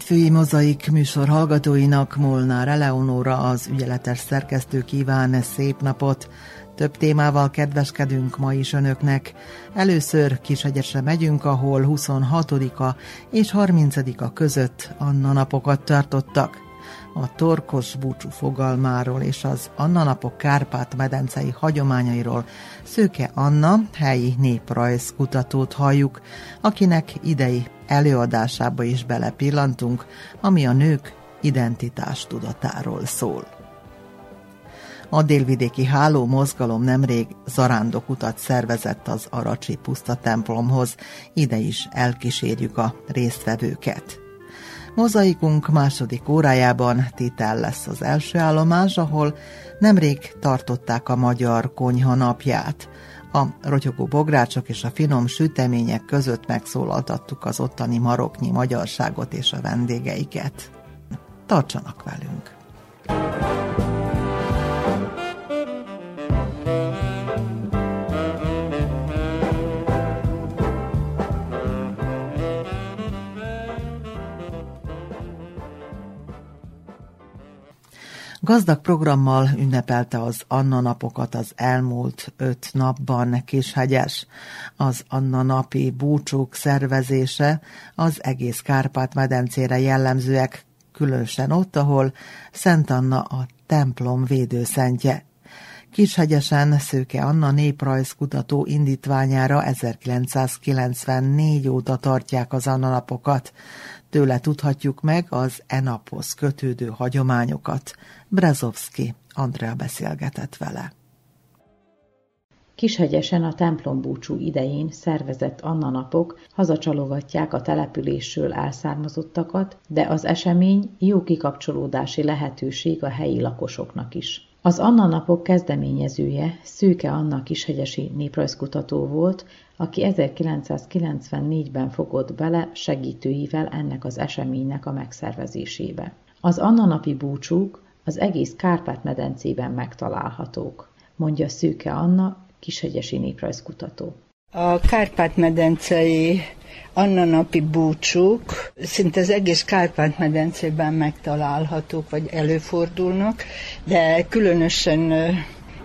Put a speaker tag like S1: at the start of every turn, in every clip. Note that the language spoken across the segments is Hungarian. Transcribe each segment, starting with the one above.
S1: hétfői mozaik műsor hallgatóinak Molnár Eleonóra az ügyeletes szerkesztő kíván szép napot. Több témával kedveskedünk ma is önöknek. Először Kishegyesre megyünk, ahol 26-a és 30-a között Anna napokat tartottak. A torkos búcsú fogalmáról és az Anna napok Kárpát-medencei hagyományairól Szőke Anna, helyi néprajzkutatót halljuk, akinek idei előadásába is belepillantunk, ami a nők identitás tudatáról szól. A délvidéki háló mozgalom nemrég zarándokutat szervezett az Aracsi puszta templomhoz, ide is elkísérjük a résztvevőket. Mozaikunk második órájában Titel lesz az első állomás, ahol nemrég tartották a magyar konyha napját. A rotyogó bográcsok és a finom sütemények között megszólaltattuk az ottani maroknyi magyarságot és a vendégeiket. Tartsanak velünk! Gazdag programmal ünnepelte az Anna napokat az elmúlt öt napban Kishegyes. Az Anna napi búcsúk szervezése az egész Kárpát-medencére jellemzőek, különösen ott, ahol Szent Anna a templom védőszentje. Kishegyesen Szőke Anna néprajzkutató indítványára 1994 óta tartják az Anna napokat. Tőle tudhatjuk meg az enaphoz kötődő hagyományokat. Brazovski Andrea beszélgetett vele.
S2: Kishegyesen a templombúcsú idején szervezett Anna napok hazacsalogatják a településről elszármazottakat, de az esemény jó kikapcsolódási lehetőség a helyi lakosoknak is. Az Anna napok kezdeményezője Szűke Anna kishegyesi néprajzkutató volt, aki 1994-ben fogott bele segítőivel ennek az eseménynek a megszervezésébe. Az Anna napi búcsúk az egész Kárpát-medencében megtalálhatók, mondja Szűke Anna, kishegyesi néprajzkutató.
S3: A Kárpát-medencei Anna napi búcsúk szinte az egész Kárpát-medencében megtalálhatók, vagy előfordulnak, de különösen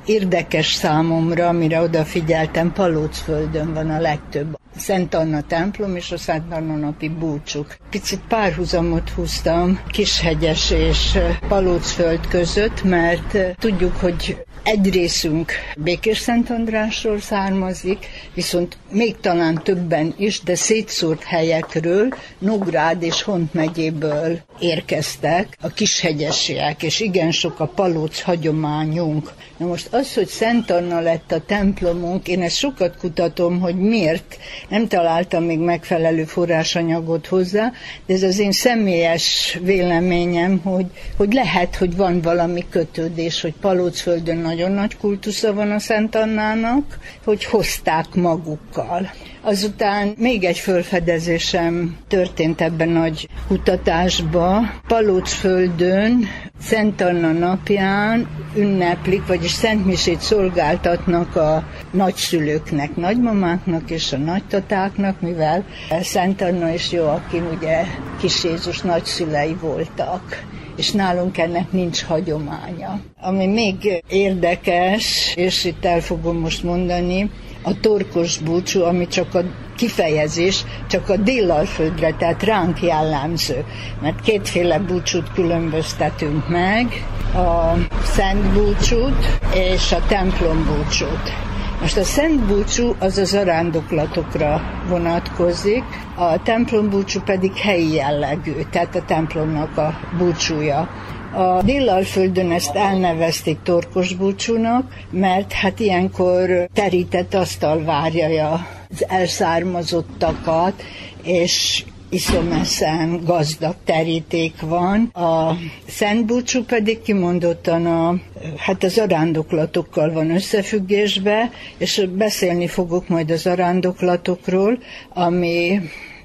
S3: érdekes számomra, amire odafigyeltem, Palócföldön van a legtöbb. Szent Anna templom és a Szent Anna napi búcsuk. Picit párhuzamot húztam Kishegyes és Palócföld között, mert tudjuk, hogy egy részünk Békés Szent Andrásról származik, viszont még talán többen is, de szétszórt helyekről, Nógrád és Hont megyéből érkeztek a kishegyesiek, és igen sok a palóc hagyományunk. Na most az, hogy Szent Anna lett a templomunk, én ezt sokat kutatom, hogy miért. Nem találtam még megfelelő forrásanyagot hozzá, de ez az én személyes véleményem, hogy, hogy lehet, hogy van valami kötődés, hogy Palócföldön nagyon nagy kultusza van a Szent Annának, hogy hozták magukkal. Azután még egy fölfedezésem történt ebben nagy kutatásba. Palócföldön Szent Anna napján ünneplik, vagyis Szentmisét szolgáltatnak a nagyszülőknek, nagymamáknak és a nagytatáknak, mivel Szent Anna és Joakim ugye kis Jézus nagyszülei voltak és nálunk ennek nincs hagyománya. Ami még érdekes, és itt el fogom most mondani, a torkos búcsú, ami csak a kifejezés, csak a déllalföldre, tehát ránk jellemző. Mert kétféle búcsút különböztetünk meg, a szent búcsút és a templom búcsút. Most a szent búcsú az az arándoklatokra vonatkozik, a templom búcsú pedig helyi jellegű, tehát a templomnak a búcsúja A Déllalföldön ezt elnevezték torkos búcsúnak, mert hát ilyenkor terített asztal várja az elszármazottakat, és iszomeszen gazdag teríték van. A Szent Búcsú pedig kimondottan a, hát az arándoklatokkal van összefüggésbe, és beszélni fogok majd az arándoklatokról, ami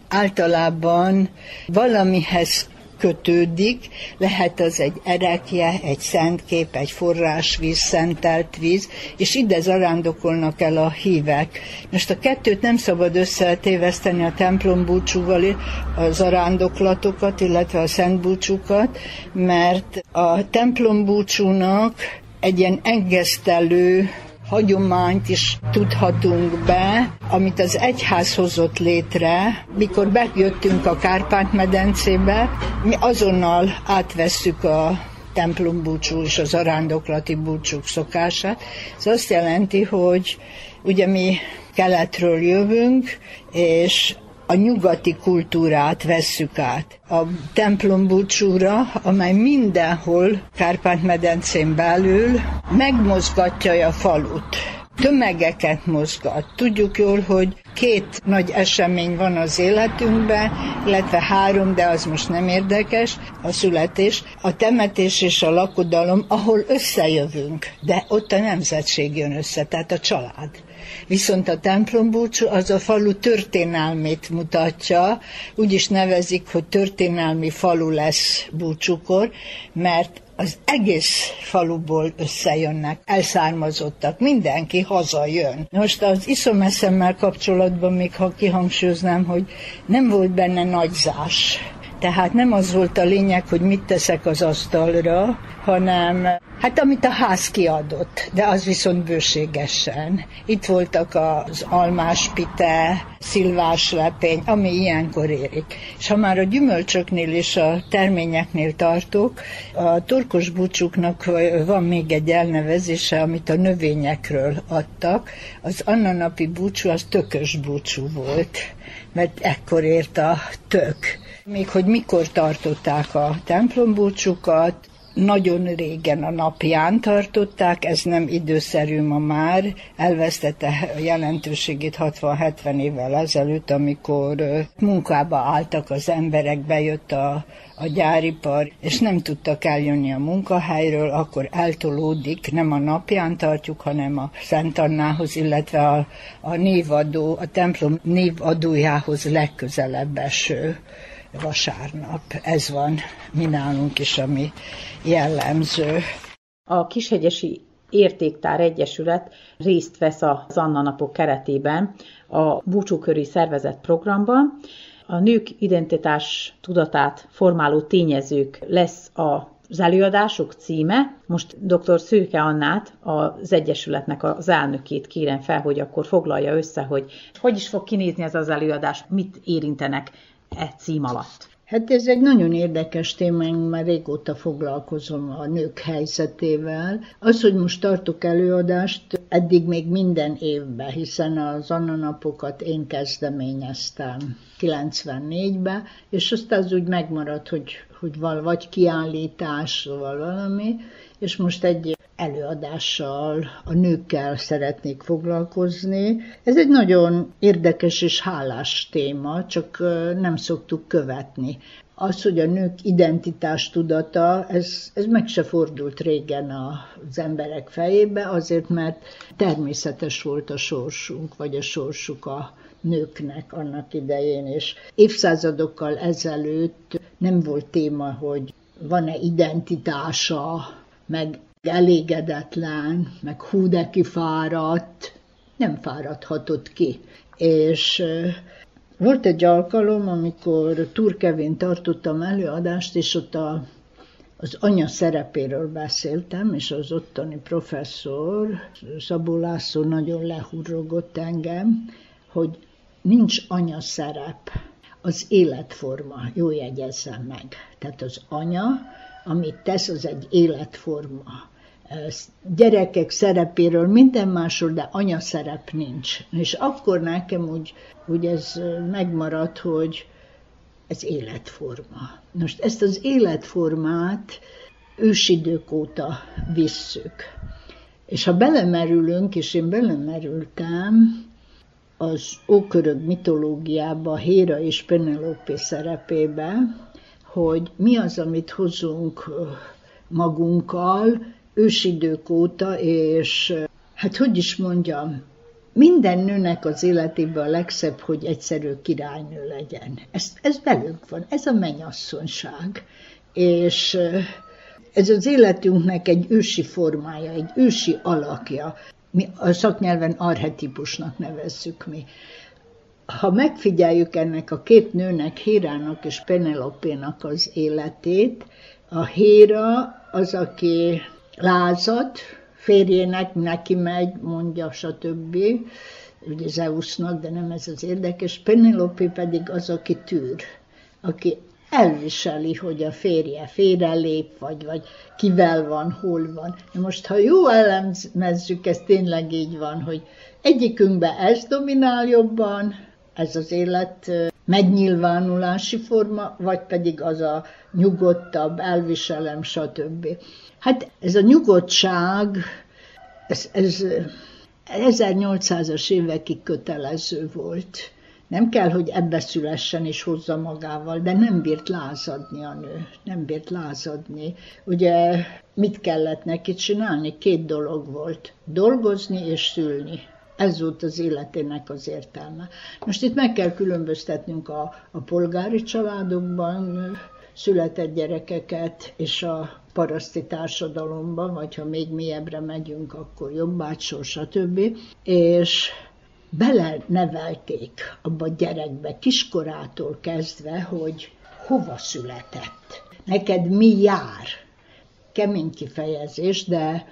S3: általában valamihez kötődik, lehet az egy erekje, egy szentkép, egy forrásvíz, szentelt víz, és ide zarándokolnak el a hívek. Most a kettőt nem szabad összetéveszteni a templom búcsúval, az zarándoklatokat, illetve a szent búcsúkat, mert a templom búcsúnak egy ilyen engesztelő hagyományt is tudhatunk be, amit az egyház hozott létre. Mikor bejöttünk a Kárpát-medencébe, mi azonnal átvesszük a templom búcsú és az arándoklati búcsúk szokását. Ez azt jelenti, hogy ugye mi keletről jövünk, és a nyugati kultúrát vesszük át. A templom búcsúra, amely mindenhol Kárpát-medencén belül megmozgatja a falut tömegeket mozgat. Tudjuk jól, hogy két nagy esemény van az életünkben, illetve három, de az most nem érdekes, a születés, a temetés és a lakodalom, ahol összejövünk, de ott a nemzetség jön össze, tehát a család. Viszont a templombúcsú az a falu történelmét mutatja, úgy is nevezik, hogy történelmi falu lesz búcsukor, mert az egész faluból összejönnek, elszármazottak, mindenki hazajön. Most az iszomeszemmel kapcsolatban még ha kihangsúlyoznám, hogy nem volt benne nagyzás. Tehát nem az volt a lényeg, hogy mit teszek az asztalra, hanem hát amit a ház kiadott, de az viszont bőségesen. Itt voltak az almás pite, szilvás lepény, ami ilyenkor érik. És ha már a gyümölcsöknél és a terményeknél tartok, a turkos búcsuknak van még egy elnevezése, amit a növényekről adtak. Az annanapi búcsú az tökös búcsú volt, mert ekkor ért a tök. Még hogy mikor tartották a templombúcsukat, nagyon régen a napján tartották, ez nem időszerű ma már, elvesztette jelentőségét 60-70 évvel ezelőtt, amikor munkába álltak az emberek, bejött a, a gyáripar, és nem tudtak eljönni a munkahelyről, akkor eltolódik, nem a napján tartjuk, hanem a Szent Annához, illetve a, a névadó, a templom névadójához legközelebb eső vasárnap. Ez van mi nálunk is, ami jellemző.
S2: A Kishegyesi Értéktár Egyesület részt vesz az Anna napok keretében a búcsúköri szervezet programban. A nők identitás tudatát formáló tényezők lesz a az előadások címe. Most dr. Szőke Annát, az Egyesületnek az elnökét kérem fel, hogy akkor foglalja össze, hogy hogy is fog kinézni ez az előadás, mit érintenek e cím alatt?
S3: Hát ez egy nagyon érdekes téma, én már régóta foglalkozom a nők helyzetével. Az, hogy most tartok előadást, eddig még minden évben, hiszen az Anna napokat én kezdeményeztem 94-ben, és aztán az úgy megmaradt, hogy, hogy val, vagy kiállítás, vagy valami, és most egy előadással, a nőkkel szeretnék foglalkozni. Ez egy nagyon érdekes és hálás téma, csak nem szoktuk követni. Az, hogy a nők identitás tudata, ez, ez meg se fordult régen az emberek fejébe, azért mert természetes volt a sorsunk, vagy a sorsuk a nőknek annak idején, és évszázadokkal ezelőtt nem volt téma, hogy van-e identitása, meg elégedetlen, meg hú de kifáradt, nem fáradhatott ki. És volt egy alkalom, amikor Turkevén tartottam előadást, és ott a, az anya szerepéről beszéltem, és az ottani professzor, Szabó László nagyon lehurrogott engem, hogy nincs anya szerep, az életforma, jó jegyezzem meg. Tehát az anya, amit tesz, az egy életforma gyerekek szerepéről, minden másról, de anya szerep nincs. És akkor nekem úgy, úgy ez megmaradt, hogy ez életforma. Most ezt az életformát ősidők óta visszük. És ha belemerülünk, és én belemerültem, az ókörög mitológiába, Héra és Penelope szerepébe, hogy mi az, amit hozunk magunkkal ősidők óta, és hát hogy is mondjam, minden nőnek az életében a legszebb, hogy egyszerű királynő legyen. Ez, ez belünk van, ez a mennyasszonyság. És ez az életünknek egy ősi formája, egy ősi alakja. Mi a szaknyelven arhetipusnak nevezzük mi. Ha megfigyeljük ennek a két nőnek, Hérának és Penelopénak az életét, a Héra az, aki lázad, férjének neki megy, mondja, stb. Ugye Zeusnak, de nem ez az érdekes. Penelope pedig az, aki tűr, aki elviseli, hogy a férje félrelép, vagy, vagy kivel van, hol van. Most, ha jó elemezzük, ez tényleg így van, hogy egyikünkben ez dominál jobban, ez az élet megnyilvánulási forma, vagy pedig az a nyugodtabb, elviselem, stb. Hát ez a nyugodtság, ez, ez 1800-as évekig kötelező volt. Nem kell, hogy ebbe szülessen és hozza magával, de nem bírt lázadni a nő, nem bírt lázadni. Ugye mit kellett neki csinálni? Két dolog volt, dolgozni és szülni. Ez volt az életének az értelme. Most itt meg kell különböztetnünk a, a polgári családokban született gyerekeket és a paraszti társadalomban, vagy ha még mélyebbre megyünk, akkor jobbácsor, stb. És bele nevelték abba a gyerekbe kiskorától kezdve, hogy hova született, neked mi jár. Kemény kifejezés, de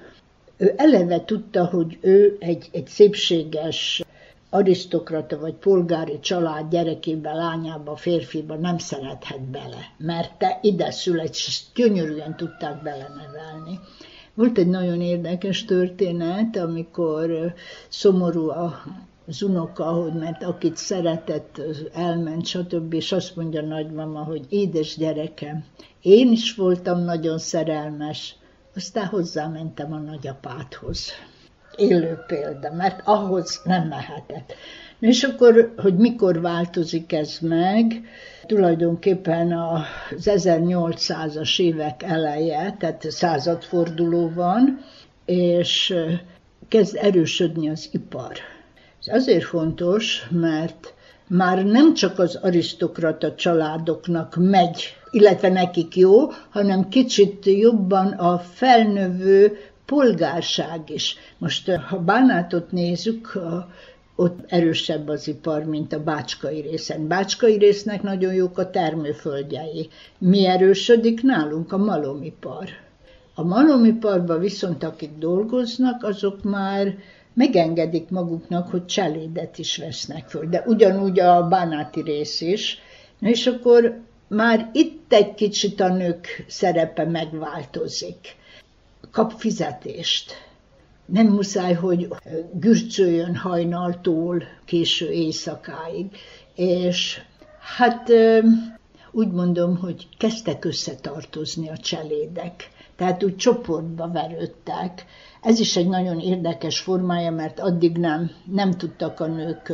S3: ő eleve tudta, hogy ő egy, egy szépséges arisztokrata vagy polgári család gyerekébe, lányába, férfiba nem szerethet bele, mert te ide szület, és gyönyörűen tudták belenevelni. Volt egy nagyon érdekes történet, amikor szomorú a az unoka, hogy mert akit szeretett, elment, stb. És azt mondja nagymama, hogy édes gyerekem, én is voltam nagyon szerelmes, aztán hozzámentem a nagyapádhoz élő példa, mert ahhoz nem mehetett. És akkor, hogy mikor változik ez meg, tulajdonképpen az 1800-as évek eleje, tehát századforduló van, és kezd erősödni az ipar. Ez azért fontos, mert már nem csak az arisztokrata családoknak megy, illetve nekik jó, hanem kicsit jobban a felnövő polgárság is. Most, ha Bánátot nézzük, ott erősebb az ipar, mint a bácskai részen. Bácskai résznek nagyon jók a termőföldjei. Mi erősödik nálunk? A malomipar. A malomiparban viszont akik dolgoznak, azok már megengedik maguknak, hogy cselédet is vesznek föl. De ugyanúgy a bánáti rész is. És akkor már itt egy kicsit a nők szerepe megváltozik kap fizetést. Nem muszáj, hogy gürcöljön hajnaltól késő éjszakáig. És hát úgy mondom, hogy kezdtek összetartozni a cselédek. Tehát úgy csoportba verődtek. Ez is egy nagyon érdekes formája, mert addig nem, nem tudtak a nők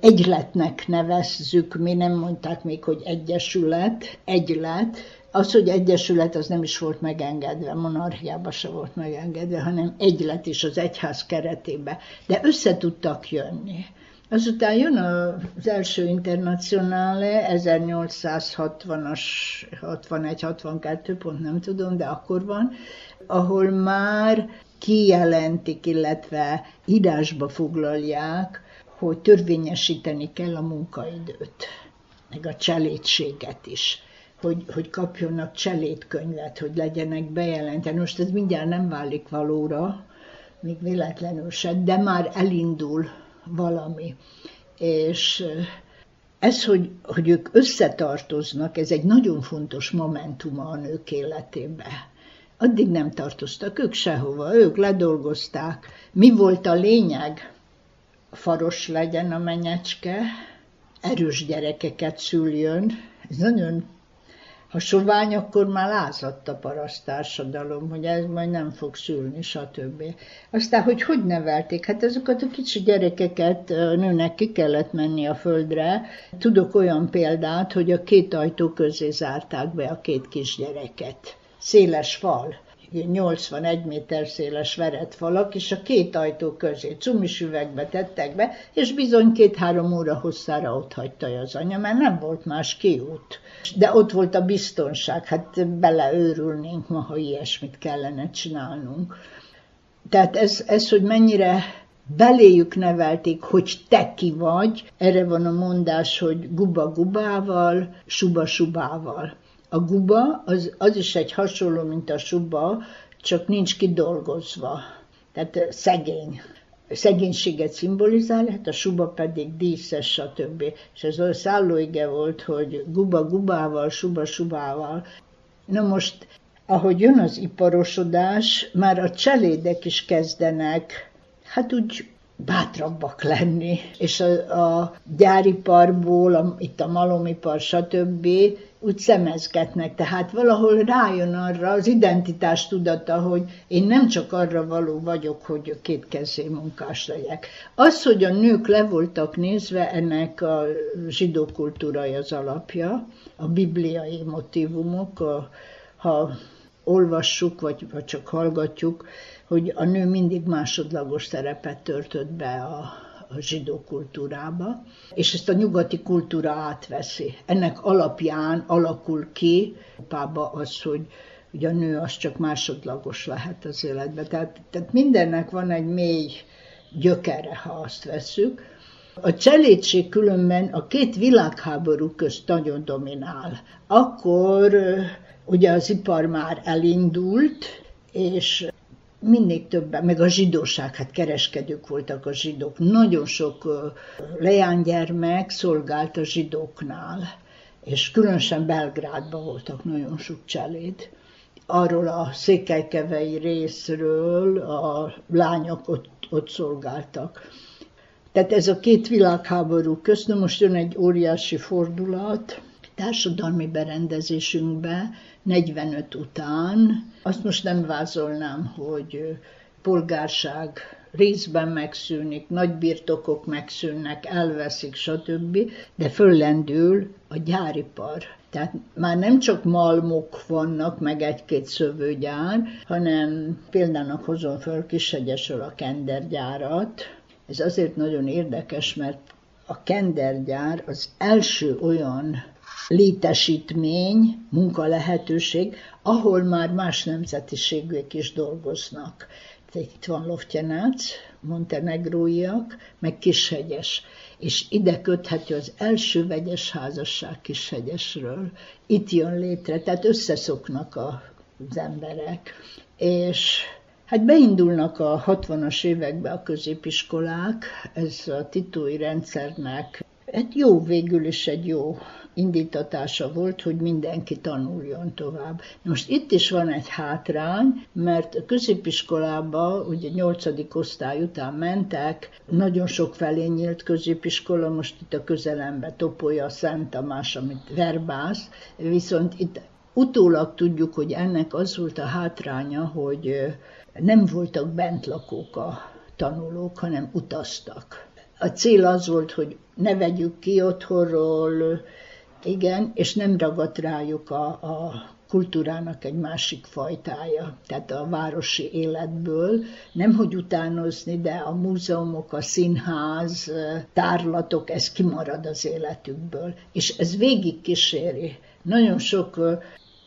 S3: egyletnek nevezzük, mi nem mondták még, hogy egyesület, egylet, az, hogy egyesület, az nem is volt megengedve, monarchiában se volt megengedve, hanem egylet is az egyház keretébe. De össze tudtak jönni. Azután jön az első internacionále, 1860-as, 61-62, pont nem tudom, de akkor van, ahol már kijelentik, illetve írásba foglalják, hogy törvényesíteni kell a munkaidőt, meg a cselédséget is hogy, hogy kapjonak cselédkönyvet, hogy legyenek bejelenteni. Most ez mindjárt nem válik valóra, még véletlenül se, de már elindul valami. És ez, hogy, hogy ők összetartoznak, ez egy nagyon fontos momentum a nők életébe. Addig nem tartoztak ők sehova, ők ledolgozták. Mi volt a lényeg? Faros legyen a menyecske, erős gyerekeket szüljön. Ez nagyon Ha sovány, akkor már lázadt a parasztársadalom, hogy ez majd nem fog szülni, stb. Aztán, hogy hogy nevelték? Hát ezeket a kicsi gyerekeket nőnek ki kellett menni a földre. Tudok olyan példát, hogy a két ajtó közé zárták be a két kisgyereket. Széles fal 81 méter széles verett falak, és a két ajtó közé cumis üvegbe tettek be, és bizony két-három óra hosszára ott hagyta az anya, mert nem volt más kiút. De ott volt a biztonság, hát beleőrülnénk ma, ha ilyesmit kellene csinálnunk. Tehát ez, ez hogy mennyire beléjük nevelték, hogy te ki vagy, erre van a mondás, hogy guba gubával, suba subával. A guba az, az is egy hasonló, mint a suba, csak nincs kidolgozva. Tehát szegény. Szegénységet szimbolizál, hát a suba pedig díszes, stb. És ez a szállóige volt, hogy guba gubával, suba subával. Na most, ahogy jön az iparosodás, már a cselédek is kezdenek, hát úgy bátrabbak lenni, és a, a gyáriparból, a, itt a malomipar, stb úgy szemezgetnek, tehát valahol rájön arra az identitás tudata, hogy én nem csak arra való vagyok, hogy két kezé munkás legyek. Az, hogy a nők le voltak nézve, ennek a zsidó kultúrai az alapja, a bibliai motivumok, a, ha olvassuk, vagy, vagy csak hallgatjuk, hogy a nő mindig másodlagos szerepet töltött be a, a zsidó kultúrába, és ezt a nyugati kultúra átveszi. Ennek alapján alakul ki pába az, hogy hogy a nő az csak másodlagos lehet az életben. Tehát, tehát mindennek van egy mély gyökere, ha azt veszük. A cselédség különben a két világháború közt nagyon dominál. Akkor ugye az ipar már elindult, és mindig többen, meg a zsidóság, hát kereskedők voltak a zsidók. Nagyon sok leánygyermek szolgált a zsidóknál, és különösen Belgrádban voltak nagyon sok cseléd. Arról a székelykevei részről a lányok ott, ott szolgáltak. Tehát ez a két világháború közt, most jön egy óriási fordulat, társadalmi berendezésünkbe 45 után, azt most nem vázolnám, hogy polgárság részben megszűnik, nagy birtokok megszűnnek, elveszik, stb., de föllendül a gyáripar. Tehát már nem csak malmok vannak, meg egy-két szövőgyár, hanem példának hozom föl Kishegyesről a kendergyárat. Ez azért nagyon érdekes, mert a kendergyár az első olyan létesítmény, munkalehetőség, ahol már más nemzetiségűek is dolgoznak. Itt van Loftyanác, montenegróiak, meg Kishegyes. És ide köthető az első vegyes házasság Kishegyesről. Itt jön létre, tehát összeszoknak az emberek. És Hát beindulnak a 60-as években a középiskolák, ez a titói rendszernek Hát jó, végül is egy jó indítatása volt, hogy mindenki tanuljon tovább. Most itt is van egy hátrány, mert a középiskolába, ugye 8. osztály után mentek, nagyon sok felé nyílt középiskola, most itt a közelembe Topolya, Szent Tamás, amit verbász, viszont itt utólag tudjuk, hogy ennek az volt a hátránya, hogy nem voltak bentlakók a tanulók, hanem utaztak a cél az volt, hogy ne vegyük ki otthonról, igen, és nem ragadt rájuk a, a kultúrának egy másik fajtája, tehát a városi életből, nem hogy utánozni, de a múzeumok, a színház, tárlatok, ez kimarad az életükből. És ez végig kíséri. Nagyon sok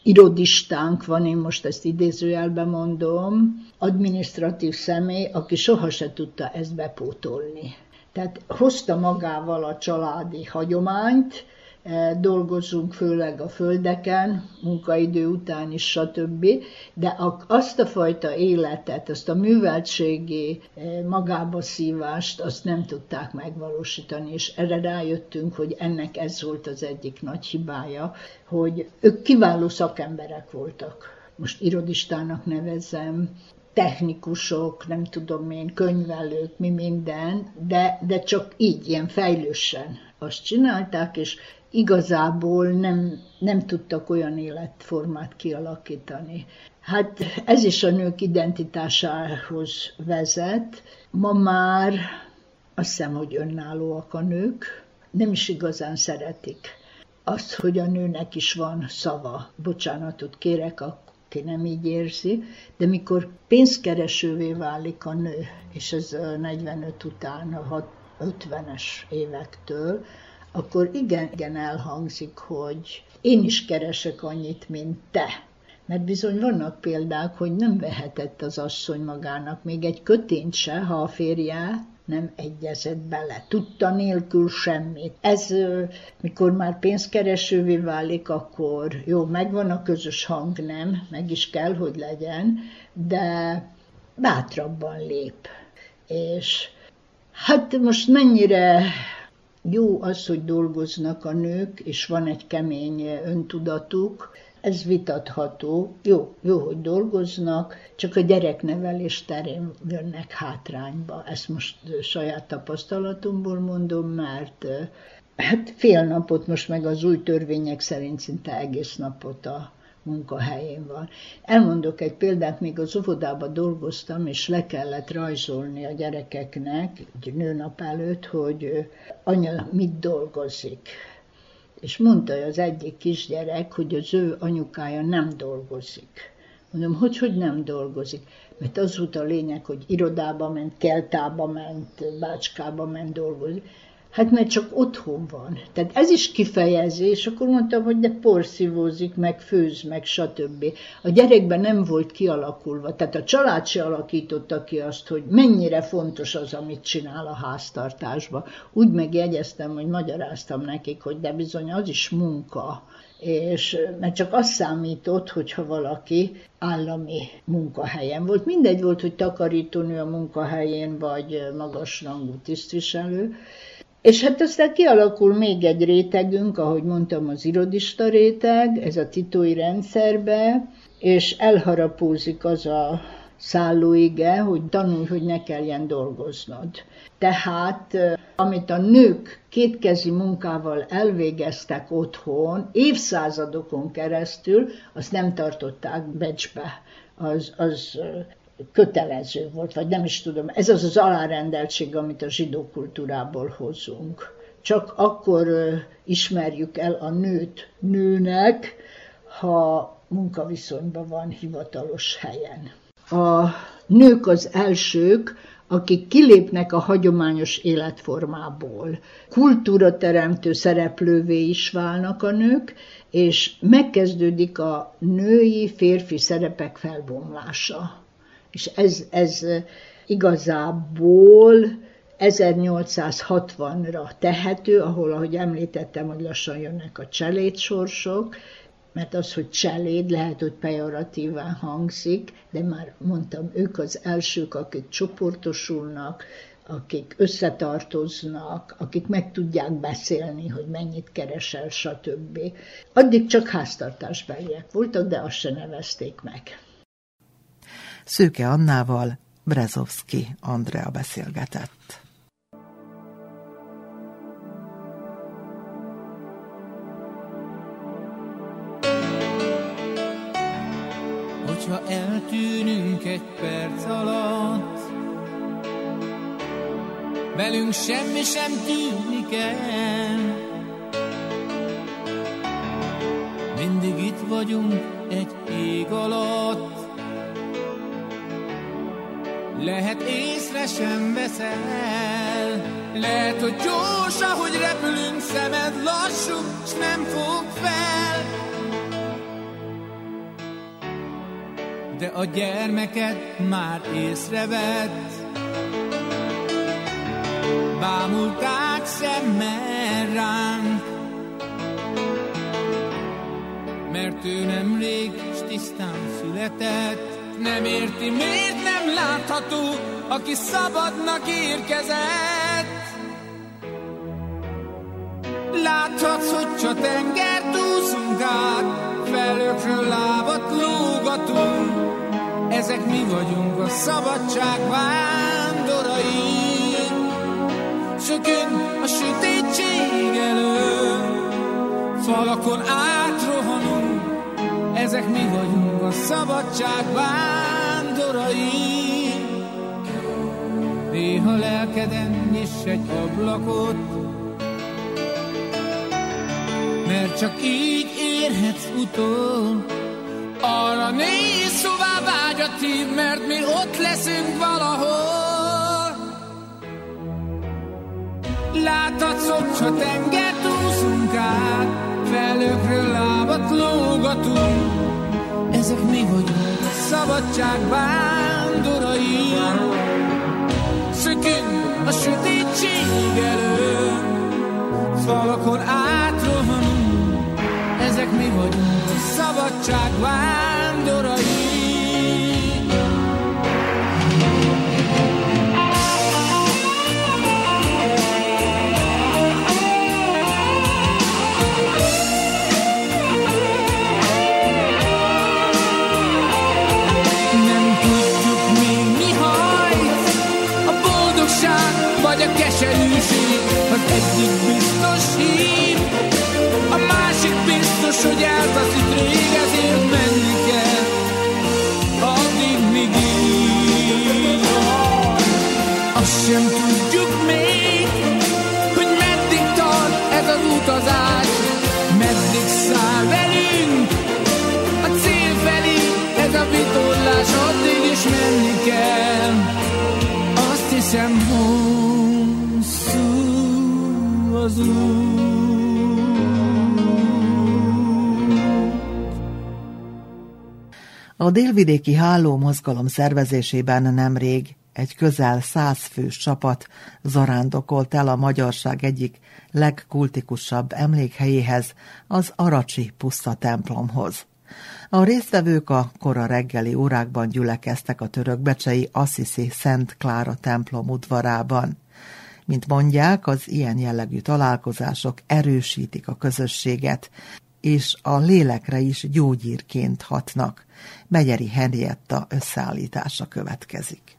S3: irodistánk van, én most ezt idézőjelben mondom, administratív személy, aki soha se tudta ezt bepótolni. Tehát hozta magával a családi hagyományt, e, dolgozunk főleg a földeken, munkaidő után is, stb. De azt a fajta életet, azt a műveltségi e, magába szívást, azt nem tudták megvalósítani, és erre rájöttünk, hogy ennek ez volt az egyik nagy hibája, hogy ők kiváló szakemberek voltak most irodistának nevezem, technikusok, nem tudom én, könyvelők, mi minden, de, de csak így, ilyen fejlősen azt csinálták, és igazából nem, nem tudtak olyan életformát kialakítani. Hát ez is a nők identitásához vezet. Ma már azt hiszem, hogy önállóak a nők, nem is igazán szeretik azt, hogy a nőnek is van szava. Bocsánatot kérek, aki nem így érzi, de mikor pénzkeresővé válik a nő, és ez 45 után, a 50-es évektől, akkor igen, igen elhangzik, hogy én is keresek annyit, mint te. Mert bizony vannak példák, hogy nem vehetett az asszony magának még egy kötényt se, ha a férje nem egyezett bele, tudta nélkül semmit. Ez, mikor már pénzkeresővé válik, akkor jó, megvan a közös hang, nem, meg is kell, hogy legyen, de bátrabban lép. És hát most mennyire jó az, hogy dolgoznak a nők, és van egy kemény öntudatuk, ez vitatható. Jó, jó, hogy dolgoznak, csak a gyereknevelés terén jönnek hátrányba. Ezt most saját tapasztalatomból mondom, mert hát fél napot most meg az új törvények szerint szinte egész napot a munkahelyén van. Elmondok egy példát, még az óvodában dolgoztam, és le kellett rajzolni a gyerekeknek, egy nőnap előtt, hogy anya mit dolgozik. És mondta az egyik kisgyerek, hogy az ő anyukája nem dolgozik. Mondom, hogy, hogy nem dolgozik? Mert az volt a lényeg, hogy irodába ment, keltába ment, bácskába ment dolgozni. Hát mert csak otthon van. Tehát ez is kifejezés, akkor mondtam, hogy de porszívózik, meg főz, meg stb. A gyerekben nem volt kialakulva, tehát a család se alakította ki azt, hogy mennyire fontos az, amit csinál a háztartásba. Úgy megjegyeztem, hogy magyaráztam nekik, hogy de bizony az is munka, és mert csak azt számított, hogyha valaki állami munkahelyen volt. Mindegy volt, hogy takarítónő a munkahelyén, vagy magasrangú tisztviselő, és hát aztán kialakul még egy rétegünk, ahogy mondtam, az irodista réteg, ez a titói rendszerbe, és elharapózik az a szállóige, hogy tanulj, hogy ne kelljen dolgoznod. Tehát, amit a nők kétkezi munkával elvégeztek otthon, évszázadokon keresztül, azt nem tartották becsbe. Az, az kötelező volt, vagy nem is tudom. Ez az az alárendeltség, amit a zsidó kultúrából hozunk. Csak akkor ismerjük el a nőt nőnek, ha munkaviszonyban van hivatalos helyen. A nők az elsők, akik kilépnek a hagyományos életformából. Kultúra teremtő szereplővé is válnak a nők, és megkezdődik a női férfi szerepek felbomlása és ez, ez igazából 1860-ra tehető, ahol, ahogy említettem, hogy lassan jönnek a cselédsorsok, mert az, hogy cseléd, lehet, hogy pejoratíven hangzik, de már mondtam, ők az elsők, akik csoportosulnak, akik összetartoznak, akik meg tudják beszélni, hogy mennyit keresel, stb. Addig csak háztartásbeliek voltak, de azt se nevezték meg.
S1: Szőke Annával Brezovski Andrea beszélgetett.
S4: Hogyha eltűnünk egy perc alatt, velünk semmi sem tűnik el. Mindig itt vagyunk egy ég alatt, lehet észre sem veszel. Lehet, hogy gyors, ahogy repülünk Szemed lassú, s nem fog fel. De a gyermeked már észrevett. Bámulták szemmel ránk. Mert ő nemrég s tisztán született. Nem érti, miért nem látható, aki szabadnak érkezett. Láthatsz, hogy csak tenger úszunk át, felőkről lábat lógatunk. Ezek mi vagyunk a szabadság vándorai. Sökünk a sötétség elől, Falakon átrohanunk, ezek mi vagyunk a szabadság vándorai. Néha lelkeden nyiss egy ablakot, mert csak így érhetsz utol. Arra néz, szóvá vágyat hív, mert mi ott leszünk valahol. Láthatsz, ha tengert úszunk át, felőkről lábat lógatunk. Ezek mi vagyunk, szabadság bándorai. Szökünk a sötétség elő, falakon átrohanunk. Ezek mi vagyunk, a szabadság vándorai. Biztos, hogy eltaszít rég, ezért menni kell, addig míg így. Azt sem tudjuk még, hogy meddig tart ez az utazás, meddig száll velünk a cél felé, ez a vitorlás, addig is menni kell. Azt hiszem, hogy az
S1: A délvidéki háló mozgalom szervezésében nemrég egy közel száz fős csapat zarándokolt el a magyarság egyik legkultikusabb emlékhelyéhez, az Aracsi puszta templomhoz. A résztvevők a kora reggeli órákban gyülekeztek a törökbecsei Assisi Szent Klára templom udvarában. Mint mondják, az ilyen jellegű találkozások erősítik a közösséget, és a lélekre is gyógyírként hatnak. Megyeri Henrietta összeállítása következik.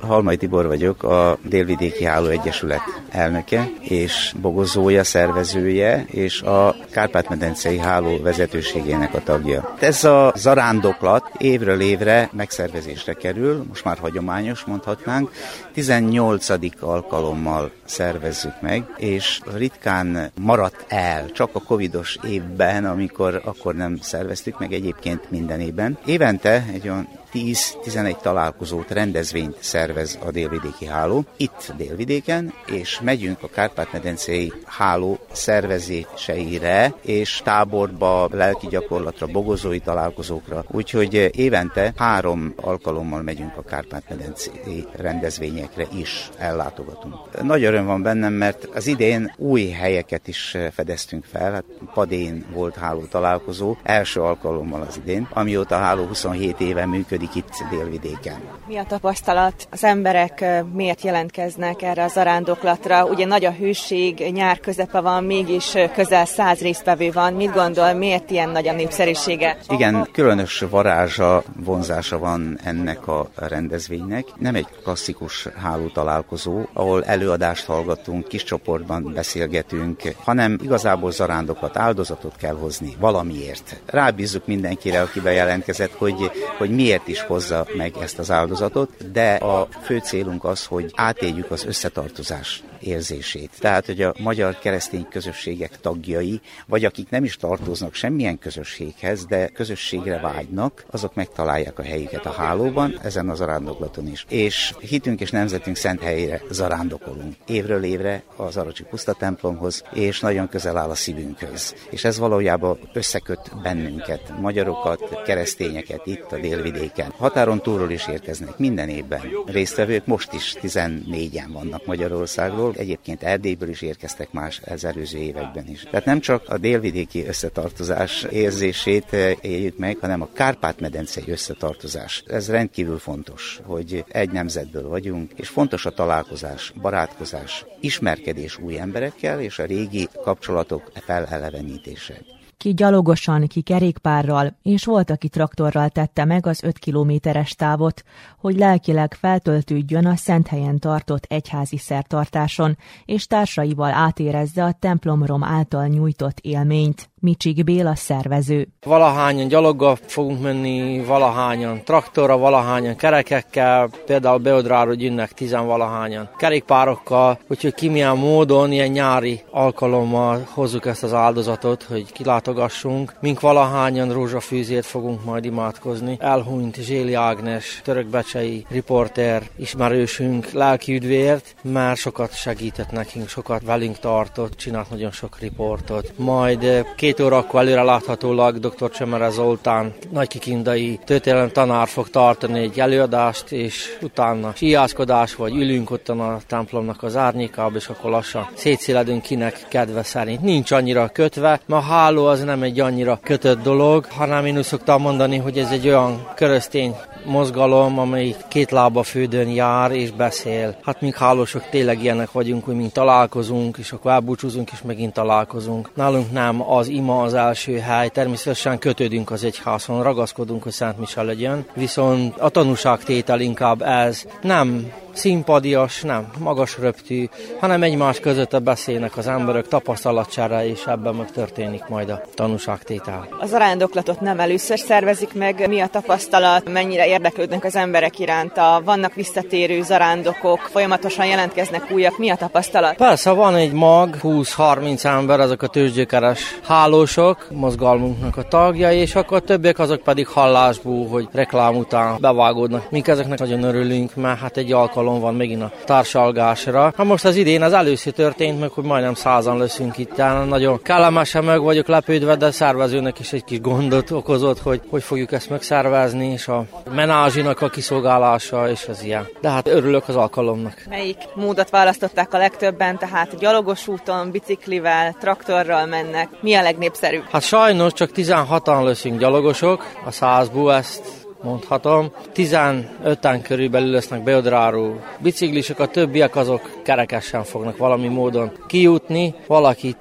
S5: Halmai Tibor vagyok, a Délvidéki Háló Egyesület elnöke és bogozója, szervezője, és a Kárpát-medencei Háló vezetőségének a tagja. Ez a zarándoklat évről évre megszervezésre kerül, most már hagyományos mondhatnánk, 18. alkalommal szervezzük meg, és ritkán maradt el, csak a covidos évben, amikor akkor nem szerveztük meg egyébként minden évben. Évente egy olyan 10-11 találkozót, rendezvényt szervez a délvidéki háló, itt délvidéken, és megyünk a Kárpát-medencei háló szervezéseire, és táborba, lelki gyakorlatra, bogozói találkozókra. Úgyhogy évente három alkalommal megyünk a Kárpát-medencei rendezvényekre is, ellátogatunk. Nagy öröm van bennem, mert az idén új helyeket is fedeztünk fel. Hát Padén volt háló találkozó, első alkalommal az idén, amióta a háló 27 éve működik, működik itt délvidéken.
S6: Mi a tapasztalat? Az emberek miért jelentkeznek erre a zarándoklatra? Ugye nagy a hőség, nyár közepe van, mégis közel száz résztvevő van. Mit gondol, miért ilyen nagy a népszerűsége?
S5: Igen, különös varázsa, vonzása van ennek a rendezvénynek. Nem egy klasszikus háló találkozó, ahol előadást hallgatunk, kis csoportban beszélgetünk, hanem igazából zarándokat, áldozatot kell hozni valamiért. Rábízzuk mindenkire, aki bejelentkezett, hogy, hogy miért is hozza meg ezt az áldozatot, de a fő célunk az, hogy átéljük az összetartozás érzését. Tehát, hogy a magyar keresztény közösségek tagjai, vagy akik nem is tartoznak semmilyen közösséghez, de közösségre vágynak, azok megtalálják a helyüket a hálóban, ezen az zarándoklaton is. És hitünk és nemzetünk szent helyére zarándokolunk. Évről évre az Aracsi Puszta templomhoz, és nagyon közel áll a szívünkhöz. És ez valójában összeköt bennünket, magyarokat, keresztényeket itt a délvidéken. Határon túlról is érkeznek minden évben. Résztvevők most is 14-en vannak Magyarországról, Erdélyből, egyébként Erdélyből is érkeztek más az előző években is. Tehát nem csak a délvidéki összetartozás érzését eh, éljük meg, hanem a Kárpát-medencei összetartozás. Ez rendkívül fontos, hogy egy nemzetből vagyunk, és fontos a találkozás, barátkozás, ismerkedés új emberekkel, és a régi kapcsolatok felelevenítése
S7: ki gyalogosan, ki kerékpárral, és volt, aki traktorral tette meg az öt kilométeres távot, hogy lelkileg feltöltődjön a szent helyen tartott egyházi szertartáson, és társaival átérezze a templomrom által nyújtott élményt. Micsik Béla szervező.
S8: Valahányan gyaloggal fogunk menni, valahányan traktorra, valahányan kerekekkel, például Beodráról gyűnnek tizenvalahányan kerékpárokkal, úgyhogy ki milyen módon, ilyen nyári alkalommal hozzuk ezt az áldozatot, hogy kilátogassunk. Mink valahányan rózsafűzét fogunk majd imádkozni. Elhunyt Zséli Ágnes, törökbecsei riporter, ismerősünk, lelki üdvért, mert sokat segített nekünk, sokat velünk tartott, csinált nagyon sok riportot. Majd eh, két órakor előre láthatólag dr. Csemere Zoltán nagykikindai történelem tanár fog tartani egy előadást, és utána síjászkodás, vagy ülünk ott a templomnak az árnyékába, és akkor lassan szétszéledünk kinek kedve szerint. Nincs annyira kötve, mert a háló az nem egy annyira kötött dolog, hanem én úgy szoktam mondani, hogy ez egy olyan keresztény mozgalom, amely két lába fődön jár és beszél. Hát mi hálósok tényleg ilyenek vagyunk, hogy mi találkozunk, és akkor elbúcsúzunk, és megint találkozunk. Nálunk nem az ima az első hely, természetesen kötődünk az egyházon, ragaszkodunk, hogy Szent Mise legyen, viszont a tanúságtétel inkább ez. Nem színpadias, nem magas röptű, hanem egymás között beszélnek az emberek tapasztalatsára, és ebben meg történik majd a tanúságtétel.
S6: Az arándoklatot nem először szervezik meg, mi a tapasztalat, mennyire érdeklődnek az emberek iránta, vannak visszatérő zarándokok, folyamatosan jelentkeznek újak, mi a tapasztalat?
S8: Persze, van egy mag, 20-30 ember, azok a tőzsgyökeres hálósok, mozgalmunknak a tagjai, és akkor a többiek azok pedig hallásból, hogy reklám után bevágódnak. Mink ezeknek nagyon örülünk, mert hát egy alkalom alkalom van megint a társalgásra. Ha most az idén az először történt meg, hogy majdnem százan leszünk itt. Nagyon kellemesen meg vagyok lepődve, de szervezőnek is egy kis gondot okozott, hogy hogy fogjuk ezt megszervezni, és a menázsinak a kiszolgálása, és az ilyen. De hát örülök az alkalomnak.
S6: Melyik módot választották a legtöbben, tehát gyalogos úton, biciklivel, traktorral mennek? Mi a legnépszerűbb?
S8: Hát sajnos csak 16-an leszünk gyalogosok, a százból ezt mondhatom. 15-en körülbelül lesznek Beodráról biciklisek, a többiek azok kerekesen fognak valami módon kijutni, valaki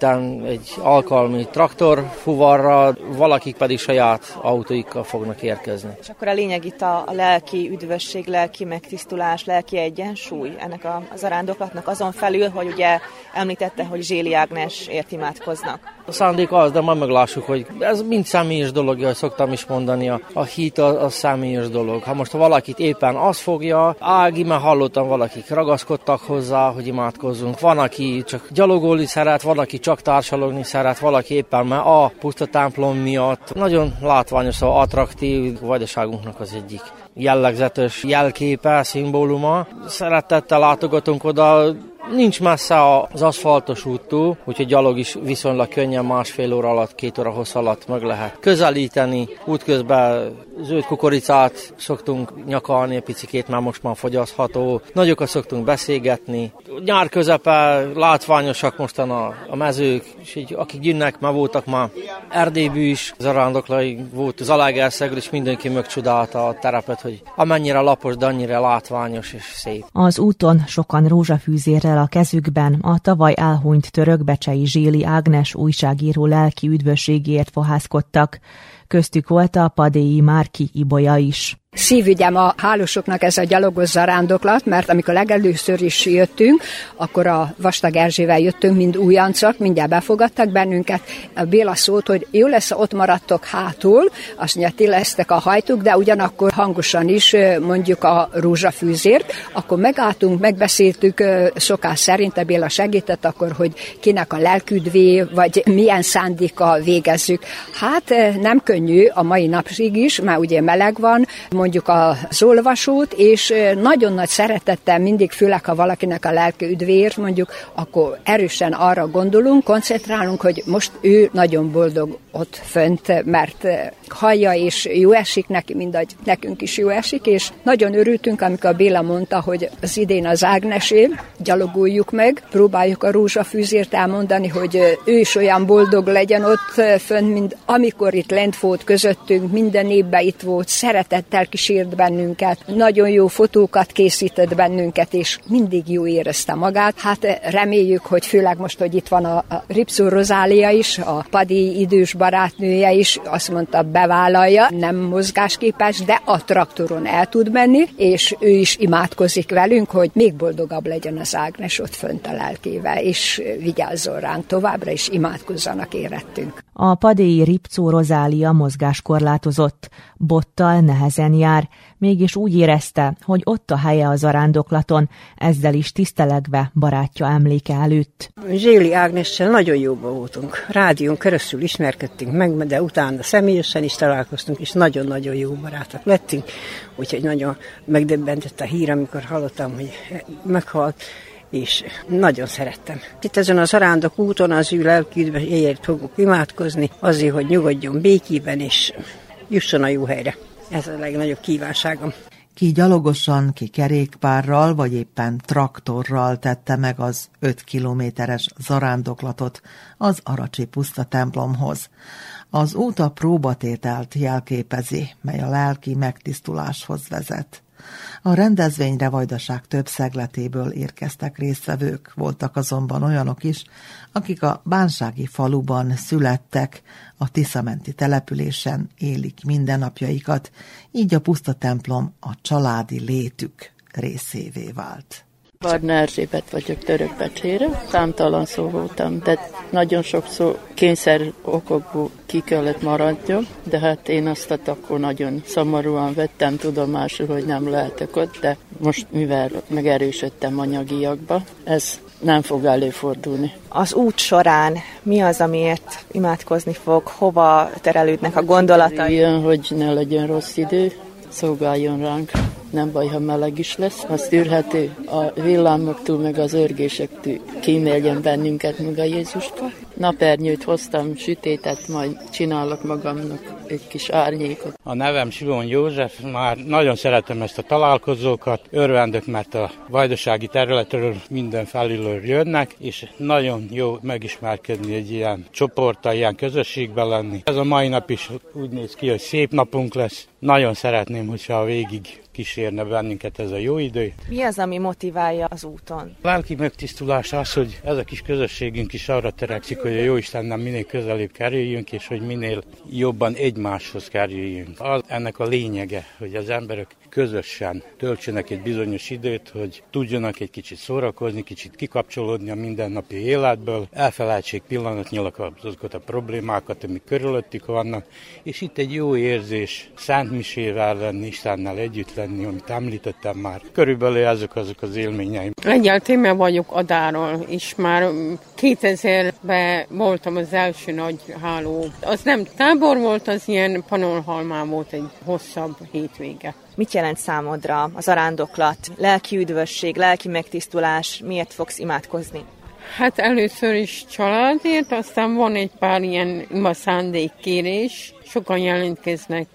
S8: egy alkalmi traktor fuvarra, valakik pedig saját autóikkal fognak érkezni.
S6: És akkor a lényeg itt a, a lelki üdvösség, lelki megtisztulás, lelki egyensúly ennek a, az arándoklatnak azon felül, hogy ugye említette, hogy Zséli Ágnes ért imádkoznak.
S8: A szándék az, de majd meglássuk, hogy ez mind személyes dolog, ahogy szoktam is mondani, a, a hit a, a személyes dolog. Ha most valakit éppen az fogja, ági, mert hallottam, valakik ragaszkodtak hozzá, hogy imádkozzunk. Van, aki csak gyalogolni szeret, van, aki csak társalogni szeret, valaki éppen mert a puszta templom miatt. Nagyon látványos, szóval attraktív vajdaságunknak az egyik jellegzetes jelképe, szimbóluma. Szeretettel látogatunk oda, Nincs messze az aszfaltos úttól, úgyhogy gyalog is viszonylag könnyen másfél óra alatt, két óra hossz alatt meg lehet közelíteni. Útközben zöld kukoricát szoktunk nyakalni, picikét már most már fogyasztható. Nagyokat szoktunk beszélgetni. Nyár közepe látványosak mostan a, a mezők, és így akik jönnek, már voltak már Erdélybű is, zarándoklai volt az Alágerszegről, és mindenki megcsodálta a terepet, hogy amennyire lapos, de annyira látványos és szép.
S7: Az úton sokan rózsafűzérrel a kezükben a tavaly elhunyt törökbecsei Zséli Ágnes újságíró lelki üdvösségért fohászkodtak. Köztük volt a padéi Márki Ibolya is.
S9: Szívügyem a hálósoknak ez a gyalogos zarándoklat, mert amikor legelőször is jöttünk, akkor a Vastag Erzsével jöttünk, mind újancok, mindjárt befogadtak bennünket. A Béla szólt, hogy jó lesz, ott maradtok hátul, azt mondja, ti lesztek a hajtuk, de ugyanakkor hangosan is mondjuk a rózsafűzért. Akkor megálltunk, megbeszéltük szokás szerint, a Béla segített akkor, hogy kinek a lelküdvé, vagy milyen szándéka végezzük. Hát nem könnyű a mai napig is, mert ugye meleg van, mondjuk az olvasót, és nagyon nagy szeretettel mindig, főleg ha valakinek a lelke üdvér, mondjuk, akkor erősen arra gondolunk, koncentrálunk, hogy most ő nagyon boldog ott fönt, mert hallja, és jó esik neki, mindagy, nekünk is jó esik, és nagyon örültünk, amikor Béla mondta, hogy az idén az Ágnesé, gyalogoljuk meg, próbáljuk a rózsafűzért elmondani, hogy ő is olyan boldog legyen ott fönt, mint amikor itt lent volt közöttünk, minden évben itt volt, szeretettel kísért bennünket, nagyon jó fotókat készített bennünket, és mindig jó érezte magát. Hát reméljük, hogy főleg most, hogy itt van a, a Ripszó Rozália is, a Padi idős barátnője is, azt mondta, bevállalja, nem mozgásképes, de a traktoron el tud menni, és ő is imádkozik velünk, hogy még boldogabb legyen az Ágnes ott fönt a lelkével, és vigyázzon ránk továbbra, is imádkozzanak érettünk.
S7: A padéi Ripcó Rozália mozgáskorlátozott, bottal nehezen jár, mégis úgy érezte, hogy ott a helye a zarándoklaton, ezzel is tisztelegve barátja emléke előtt.
S10: Zséli Ágnessel nagyon jóba voltunk. Rádión keresztül ismerkedtünk meg, de utána személyesen is találkoztunk, és nagyon-nagyon jó barátok lettünk, úgyhogy nagyon megdöbbentett a hír, amikor hallottam, hogy meghalt és nagyon szerettem. Itt ezen a zarándok úton az ő lelküdvéért fogok imádkozni, azért, hogy nyugodjon békében, és jusson a jó helyre. Ez a legnagyobb kívánságom.
S1: Ki gyalogosan, ki kerékpárral, vagy éppen traktorral tette meg az 5 kilométeres zarándoklatot az Aracsi puszta templomhoz. Az út a próbatételt jelképezi, mely a lelki megtisztuláshoz vezet. A rendezvényre Vajdaság több szegletéből érkeztek résztvevők, voltak azonban olyanok is, akik a bánsági faluban születtek, a Tiszamenti településen élik mindennapjaikat, így a puszta templom a családi létük részévé vált.
S11: Barna Erzsébet vagyok Törökbecsére, számtalan szó voltam, de nagyon sokszor kényszer okokból ki kellett maradjam, de hát én azt akkor nagyon szomorúan vettem tudomásul, hogy nem lehetek ott, de most mivel megerősödtem anyagiakba, ez nem fog előfordulni.
S6: Az út során mi az, amiért imádkozni fog? Hova terelődnek a gondolatai?
S11: Ilyen, hogy ne legyen rossz idő, szolgáljon ránk nem baj, ha meleg is lesz, az tűrhető. A villámoktól, meg az örgésektől kíméljen bennünket meg a Jézuska. Napernyőt hoztam, sütétet, majd csinálok magamnak egy kis árnyékot.
S12: A nevem Simon József, már nagyon szeretem ezt a találkozókat, örvendök, mert a vajdasági területről minden felülről jönnek, és nagyon jó megismerkedni egy ilyen csoporttal, ilyen közösségben lenni. Ez a mai nap is úgy néz ki, hogy szép napunk lesz. Nagyon szeretném, hogyha a végig kísérne bennünket ez a jó idő.
S6: Mi az, ami motiválja az úton?
S12: A lelki megtisztulás az, hogy ez a kis közösségünk is arra törekszik, hogy a jó Istennel minél közelébb kerüljünk, és hogy minél jobban egymáshoz kerüljünk. Az ennek a lényege, hogy az emberek közösen töltsenek egy bizonyos időt, hogy tudjanak egy kicsit szórakozni, kicsit kikapcsolódni a mindennapi életből, elfelejtsék pillanatnyilag azokat a problémákat, amik körülöttük vannak, és itt egy jó érzés Szent Misével lenni, Istennel együtt lenni, amit említettem már. Körülbelül ezek azok az élményeim.
S13: Egyáltalán vagyok Adáról, és már 2000-ben voltam az első nagy háló. Az nem tábor volt, az ilyen panolhalmán volt egy hosszabb hétvége.
S6: Mit jelent számodra az arándoklat, lelki üdvösség, lelki megtisztulás, miért fogsz imádkozni?
S13: Hát először is családért, aztán van egy pár ilyen ima szándékkérés, Sokan jelentkeznek,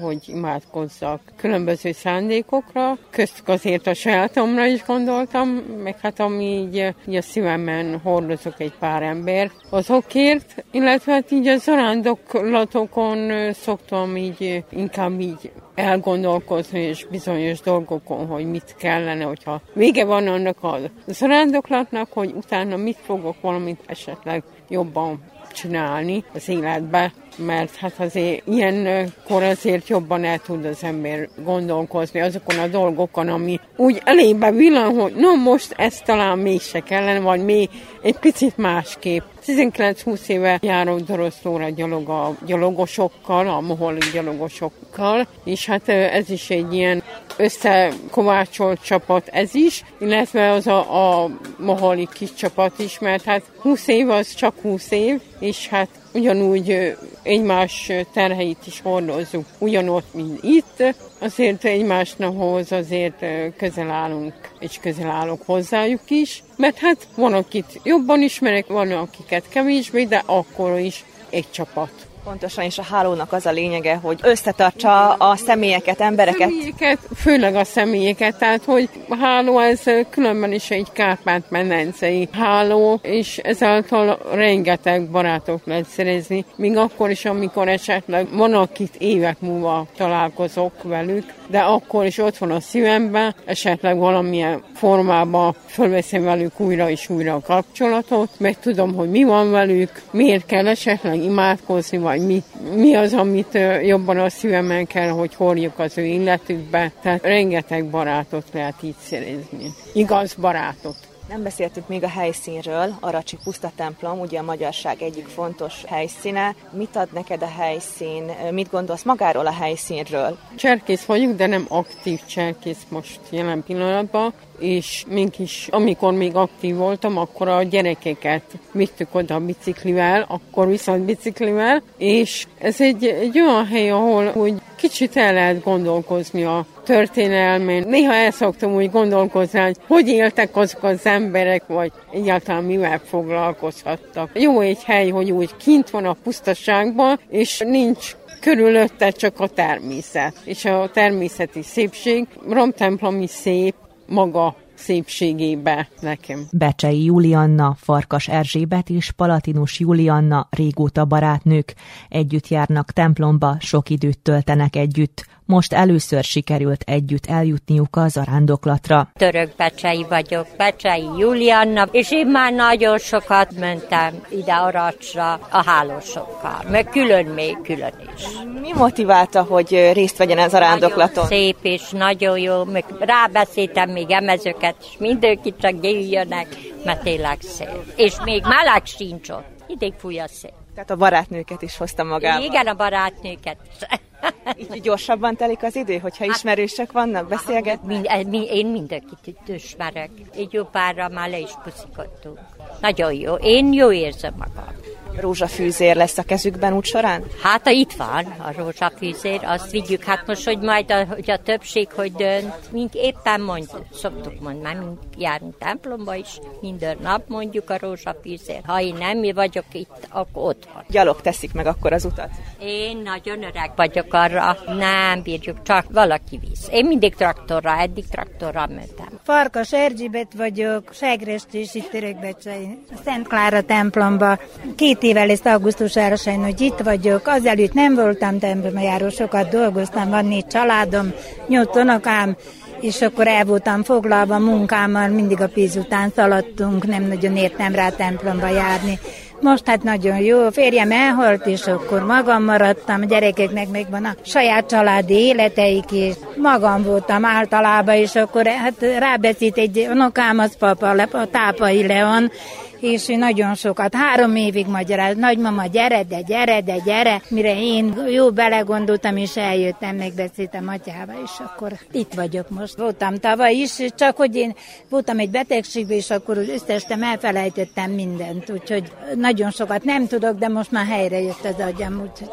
S13: hogy imádkozzak különböző szándékokra, köztük azért a sajátomra is gondoltam, meg hát ami így, így a szívemben hordozok egy pár ember azokért, illetve hát így a zarándoklatokon szoktam így inkább így elgondolkozni és bizonyos dolgokon, hogy mit kellene, hogyha vége van annak a zarándoklatnak, hogy utána mit fogok valamit esetleg jobban csinálni az életbe, mert hát azért ilyenkor azért jobban el tud az ember gondolkozni azokon a dolgokon, ami úgy elébe villan, hogy no most ezt talán mégse kellene, vagy még egy picit másképp. 19-20 éve járok Doroszlóra gyalog a gyalogosokkal, a moholi gyalogosokkal, és hát ez is egy ilyen összekovácsolt csapat ez is, illetve az a, a moholi kis csapat is, mert hát 20 év az csak 20 év, és hát ugyanúgy egymás terheit is hordozzuk, ugyanott, mint itt, azért egymásnak azért közel állunk, és közel állok hozzájuk is, mert hát van, akit jobban ismerek, van, akiket kevésbé, de akkor is egy csapat.
S6: Pontosan, és a hálónak az a lényege, hogy összetartsa a személyeket, embereket.
S13: Személyeket, főleg a személyeket, tehát hogy a háló ez különben is egy Kárpát-medencei háló, és ezáltal rengeteg barátok lehet szerezni, még akkor is, amikor esetleg van, akit évek múlva találkozok velük, de akkor is ott van a szívemben, esetleg valamilyen formában fölveszem velük újra és újra a kapcsolatot, meg tudom, hogy mi van velük, miért kell esetleg imádkozni, vagy mi, mi az, amit jobban a szívemen kell, hogy hordjuk az ő illetükbe. Tehát rengeteg barátot lehet így szerezni. Igaz barátot.
S6: Nem beszéltünk még a helyszínről, Aracsi Puszta templom, ugye a magyarság egyik fontos helyszíne. Mit ad neked a helyszín? Mit gondolsz magáról a helyszínről?
S13: Cserkész vagyok, de nem aktív cserkész most jelen pillanatban, és mégis, amikor még aktív voltam, akkor a gyerekeket vittük oda a biciklivel, akkor viszont biciklivel, és ez egy, egy olyan hely, ahol úgy kicsit el lehet gondolkozni a történelmén. Néha el szoktam úgy gondolkozni, hogy hogy éltek azok az emberek, vagy egyáltalán mivel foglalkozhattak. Jó egy hely, hogy úgy kint van a pusztaságban, és nincs körülötte csak a természet. És a természeti szépség, Romtemplomi szép, maga szépségébe nekem.
S7: Becsei Julianna, Farkas Erzsébet és Palatinus Julianna régóta barátnők. Együtt járnak templomba, sok időt töltenek együtt. Most először sikerült együtt eljutniuk a zarándoklatra.
S14: Török Becsei vagyok, Becsei Julianna, és én már nagyon sokat mentem ide Aracsra a hálósokkal, meg külön még külön is.
S6: Mi motiválta, hogy részt vegyen ez a rándoklaton?
S14: Nagyon szép és nagyon jó, meg rábeszéltem még emezőket, és mindenki csak jöjjönek, mert tényleg szép. És még meleg sincs ott, idég fúj a szép.
S6: Tehát a barátnőket is hoztam magával.
S14: Igen, a barátnőket.
S6: Így gyorsabban telik az idő, hogyha hát, ismerősök vannak, beszélget?
S14: Mind, én mindenkit ismerek. Egy jó párra már le is puszikottunk. Nagyon jó. Én jó érzem magam
S6: rózsafűzér lesz a kezükben úgy során?
S14: Hát a itt van a rózsafűzér, azt vigyük. Hát most, hogy majd a, hogy a többség, hogy dönt, mink éppen mond, szoktuk mondani, mink járunk templomba is, minden nap mondjuk a rózsafűzér. Ha én nem mi vagyok itt, akkor ott van.
S6: Gyalog teszik meg akkor az utat?
S14: Én nagyon öreg vagyok arra, nem bírjuk, csak valaki visz. Én mindig traktorra, eddig traktorra mentem.
S15: Farkas Erzsébet vagyok, Segrest itt Törökbecsei, Szent Klára templomba. Két évvel lesz augusztusára sajnos, hogy itt vagyok. Azelőtt nem voltam templomba járó, sokat dolgoztam, van négy családom, nyolc unokám, és akkor el voltam foglalva munkámmal, mindig a pénz után szaladtunk, nem nagyon értem rá templomba járni. Most hát nagyon jó, a férjem elhalt, és akkor magam maradtam, a gyerekeknek még van a saját családi életeik, és magam voltam általában, és akkor hát rábeszít egy unokám, az papa, a tápai Leon, és nagyon sokat, három évig magyaráz, nagymama, gyere, de gyere, de gyere, mire én jó belegondoltam, és eljöttem, megbeszéltem atyával, és akkor itt vagyok most. Voltam tavaly is, csak hogy én voltam egy betegségben, és akkor összestem, elfelejtettem mindent, úgyhogy nagyon sokat nem tudok, de most már helyre jött az agyam. Úgyhogy...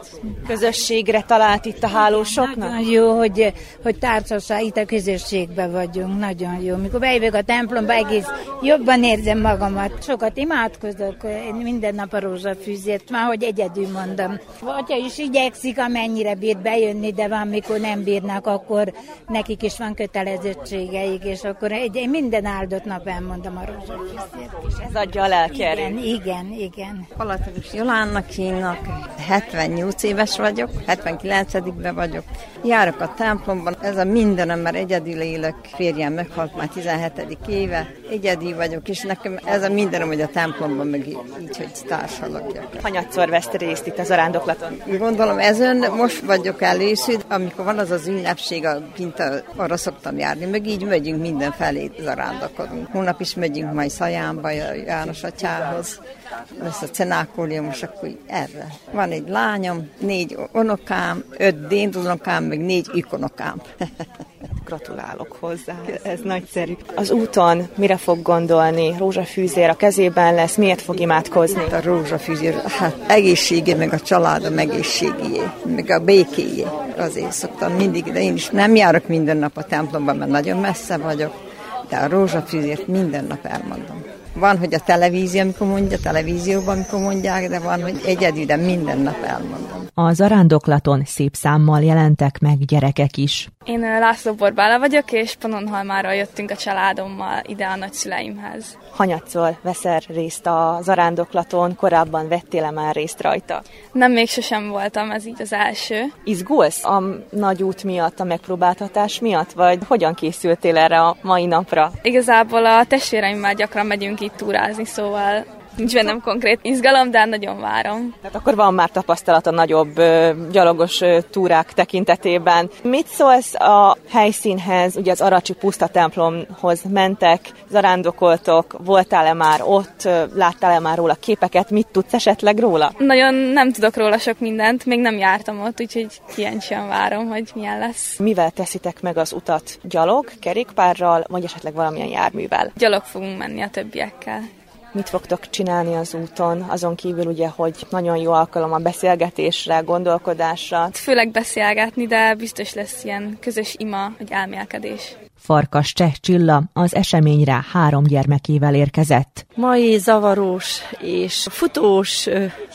S6: Közösségre talált itt a hálósoknak?
S15: Nagyon jó, hogy, hogy társaság, itt a közösségben vagyunk, nagyon jó. Mikor bejövök a templomba, egész jobban érzem magamat. Sokat imádkozok én minden nap a rózsafűzért, már hogy egyedül mondom. Atya is igyekszik, amennyire bír bejönni, de van, mikor nem bírnak, akkor nekik is van kötelezettségeik, és akkor egy, én minden áldott nap elmondom a rózsafűzért.
S6: És ez adja a lelki
S15: Igen, igen, igen.
S16: Palatinus Jolánnak hívnak, 78 éves vagyok, 79-ben vagyok. Járok a templomban, ez a mindenem, mert egyedül élek, férjem meghalt már 17. éve, egyedül vagyok, és nekem ez a mindenem, hogy a templomban, meg így, hogy társalakjak.
S6: Hanyatszor vesz részt itt az arándoklaton?
S16: Gondolom ezen most vagyok először, amikor van az az ünnepség, a pinta, arra szoktam járni, meg így megyünk mindenfelé zarándokodunk. Hónap is megyünk majd Szajánba, János atyához, lesz a cenákólium, most akkor erre. Van egy lányom, négy unokám, öt dédunokám, meg négy ikonokám.
S6: Gratulálok hozzá, ez nagyszerű. Az úton mire fog gondolni? Rózsafűzér a kezében lesz, miért fog imádkozni?
S16: A rózsafűzér, hát egészségé, meg a családom egészségé, meg a békéjé. Azért szoktam mindig, de én is nem járok minden nap a templomban, mert nagyon messze vagyok, de a rózsafűzért minden nap elmondom. Van, hogy a televízió, amikor mondja, a televízióban, amikor mondják, de van, hogy egyedül, de minden nap elmondom.
S7: A zarándoklaton szép számmal jelentek meg gyerekek is.
S17: Én László Borbála vagyok, és Panonhalmára jöttünk a családommal ide a nagyszüleimhez.
S6: Hanyatszor veszel részt a zarándoklaton, korábban vettél-e már részt rajta?
S17: Nem, még sosem voltam, ez így az első.
S6: Izgulsz a nagy út miatt, a megpróbáltatás miatt, vagy hogyan készültél erre a mai napra?
S17: Igazából a testvéreimmel gyakran megyünk itt túrázni, szóval Nincs bennem konkrét izgalom, de nagyon várom.
S6: Tehát akkor van már tapasztalat a nagyobb gyalogos túrák tekintetében. Mit szólsz a helyszínhez, ugye az Aracsi puszta templomhoz mentek, zarándokoltok, voltál-e már ott, láttál-e már róla képeket, mit tudsz esetleg róla?
S17: Nagyon nem tudok róla sok mindent, még nem jártam ott, úgyhogy kíváncsian várom, hogy milyen lesz.
S6: Mivel teszitek meg az utat? Gyalog, kerékpárral, vagy esetleg valamilyen járművel?
S17: Gyalog fogunk menni a többiekkel.
S6: Mit fogtok csinálni az úton, azon kívül ugye, hogy nagyon jó alkalom a beszélgetésre, gondolkodásra?
S17: Főleg beszélgetni, de biztos lesz ilyen közös ima, vagy elmélkedés.
S7: Farkas Cseh Csilla az eseményre három gyermekével érkezett.
S18: Mai zavaros és futós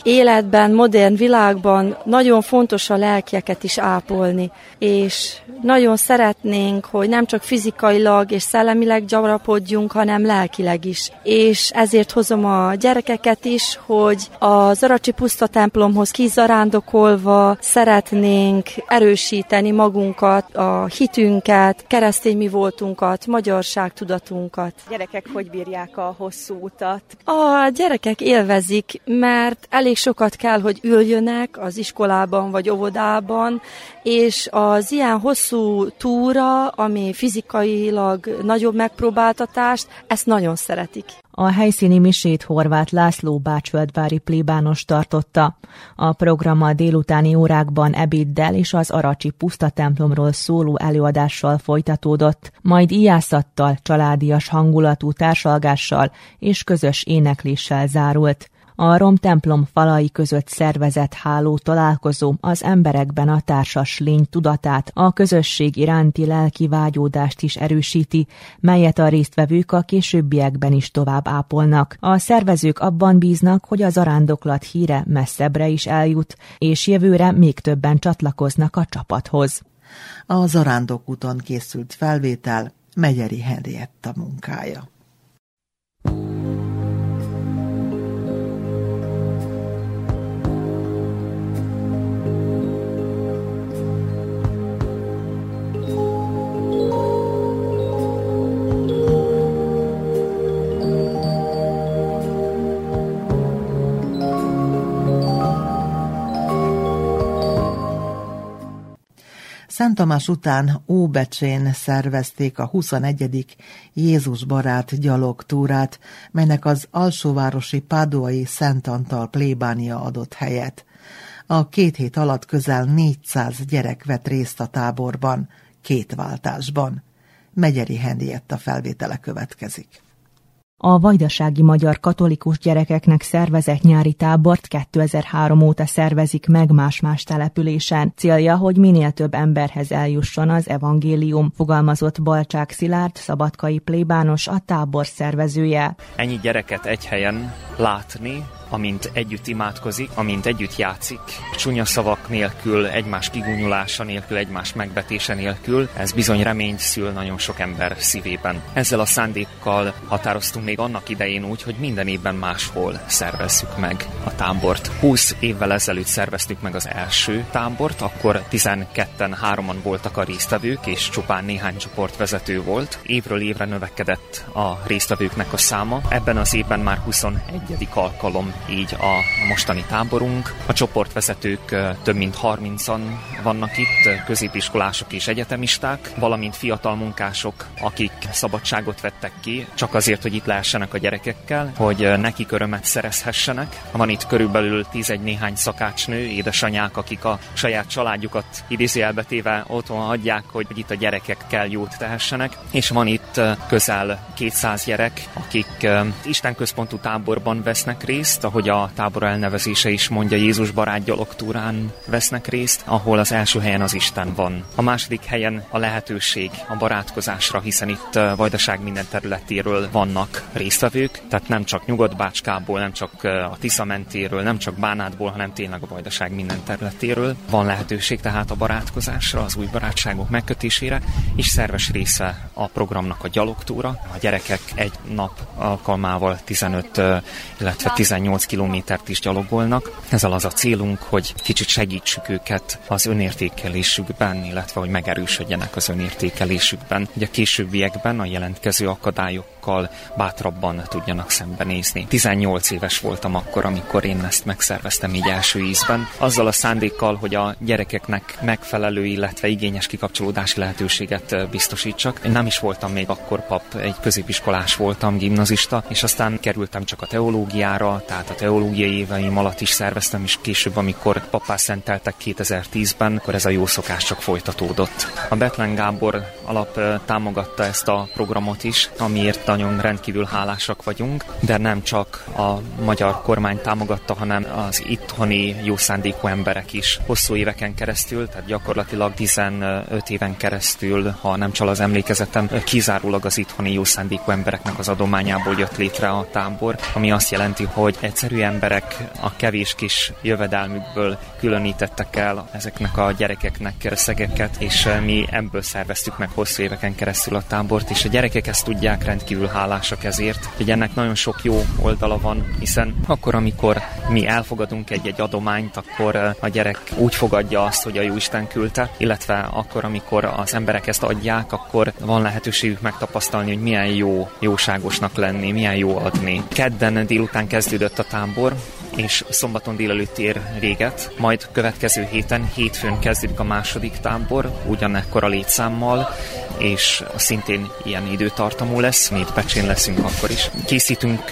S18: életben, modern világban nagyon fontos a lelkieket is ápolni, és nagyon szeretnénk, hogy nem csak fizikailag és szellemileg gyarapodjunk, hanem lelkileg is. És ezért hozom a gyerekeket is, hogy az Aracsi Puszta templomhoz kizarándokolva szeretnénk erősíteni magunkat, a hitünket, keresztény mi voltunkat, magyarság tudatunkat.
S6: Gyerekek hogy bírják a hosszú utat?
S18: A gyerekek élvezik, mert elég sokat kell, hogy üljönnek az iskolában vagy óvodában, és az ilyen hosszú túra, ami fizikailag nagyobb megpróbáltatást, ezt nagyon szeretik.
S7: A helyszíni misét Horváth László bácsföldvári plébános tartotta. A program a délutáni órákban ebéddel és az Aracsi puszta templomról szóló előadással folytatódott, majd ijászattal, családias hangulatú társalgással és közös énekléssel zárult. A rom templom falai között szervezett háló találkozó az emberekben a társas lény tudatát, a közösség iránti lelki vágyódást is erősíti, melyet a résztvevők a későbbiekben is tovább ápolnak. A szervezők abban bíznak, hogy az arándoklat híre messzebbre is eljut, és jövőre még többen csatlakoznak a csapathoz.
S1: A zarándok úton készült felvétel Megyeri Henrietta munkája. Szent Tamás után Óbecsén szervezték a 21. Jézus barát gyalogtúrát, melynek az alsóvárosi Páduai Szent Antal plébánia adott helyet. A két hét alatt közel 400 gyerek vett részt a táborban, két váltásban. Megyeri Henrietta felvétele következik.
S7: A vajdasági magyar katolikus gyerekeknek szervezett nyári tábort 2003 óta szervezik meg más-más településen. Célja, hogy minél több emberhez eljusson az evangélium, fogalmazott Balcsák Szilárd, szabadkai plébános, a tábor szervezője.
S19: Ennyi gyereket egy helyen látni, amint együtt imádkozik, amint együtt játszik, csúnya szavak nélkül, egymás kigúnyulása nélkül, egymás megbetése nélkül, ez bizony reményt szül nagyon sok ember szívében. Ezzel a szándékkal határoztunk még annak idején úgy, hogy minden évben máshol szervezzük meg a tábort. 20 évvel ezelőtt szerveztük meg az első tábort, akkor 12-en, hárman voltak a résztvevők, és csupán néhány csoportvezető volt. Évről évre növekedett a résztvevőknek a száma. Ebben az évben már 21. alkalom így a mostani táborunk. A csoportvezetők több mint 30-an vannak itt, középiskolások és egyetemisták, valamint fiatal munkások, akik szabadságot vettek ki, csak azért, hogy itt lehessenek a gyerekekkel, hogy nekik örömet szerezhessenek. Van itt körülbelül 11 néhány szakácsnő, édesanyák, akik a saját családjukat idézőjelbetéve otthon hagyják, hogy itt a gyerekekkel jót tehessenek, és van itt közel 200 gyerek, akik Isten központú táborban vesznek részt, ahogy a tábor elnevezése is mondja, Jézus barát gyalogtúrán vesznek részt, ahol az első helyen az Isten van. A második helyen a lehetőség a barátkozásra, hiszen itt Vajdaság minden területéről vannak résztvevők, tehát nem csak Nyugat-Bácskából, nem csak a Tisza mentéről, nem csak Bánátból, hanem tényleg a Vajdaság minden területéről. Van lehetőség tehát a barátkozásra, az új barátságok megkötésére, és szerves része a programnak a gyalogtúra. A gyerekek egy nap alkalmával 15, illetve 18 8 kilométert is gyalogolnak. Ezzel az a célunk, hogy kicsit segítsük őket az önértékelésükben, illetve hogy megerősödjenek az önértékelésükben, hogy a későbbiekben a jelentkező akadályokkal bátrabban tudjanak szembenézni. 18 éves voltam akkor, amikor én ezt megszerveztem így első ízben, azzal a szándékkal, hogy a gyerekeknek megfelelő, illetve igényes kikapcsolódási lehetőséget biztosítsak. Én nem is voltam még akkor pap, egy középiskolás voltam, gimnazista, és aztán kerültem csak a teológiára, tehát a teológiai éveim alatt is szerveztem, és később, amikor papá szenteltek 2010-ben, akkor ez a jó szokás csak folytatódott. A Betlen Gábor alap támogatta ezt a programot is, amiért nagyon rendkívül hálásak vagyunk, de nem csak a magyar kormány támogatta, hanem az itthoni jó szándékú emberek is. Hosszú éveken keresztül, tehát gyakorlatilag 15 éven keresztül, ha nem csal az emlékezetem, kizárólag az itthoni jó szándékú embereknek az adományából jött létre a tábor, ami azt jelenti, hogy egyszerű emberek a kevés kis jövedelmükből különítettek el ezeknek a gyerekeknek összegeket, és mi ebből szerveztük meg hosszú éveken keresztül a tábort, és a gyerekek ezt tudják, rendkívül hálásak ezért, hogy ennek nagyon sok jó oldala van, hiszen akkor, amikor mi elfogadunk egy-egy adományt, akkor a gyerek úgy fogadja azt, hogy a Jóisten küldte, illetve akkor, amikor az emberek ezt adják, akkor van lehetőségük megtapasztalni, hogy milyen jó jóságosnak lenni, milyen jó adni. Kedden délután kezdődött a tábor, és szombaton délelőtt ér véget, majd következő héten, hétfőn kezdődik a második tábor, ugyanekkor a létszámmal, és szintén ilyen időtartamú lesz, mi itt Pecsén leszünk akkor is. Készítünk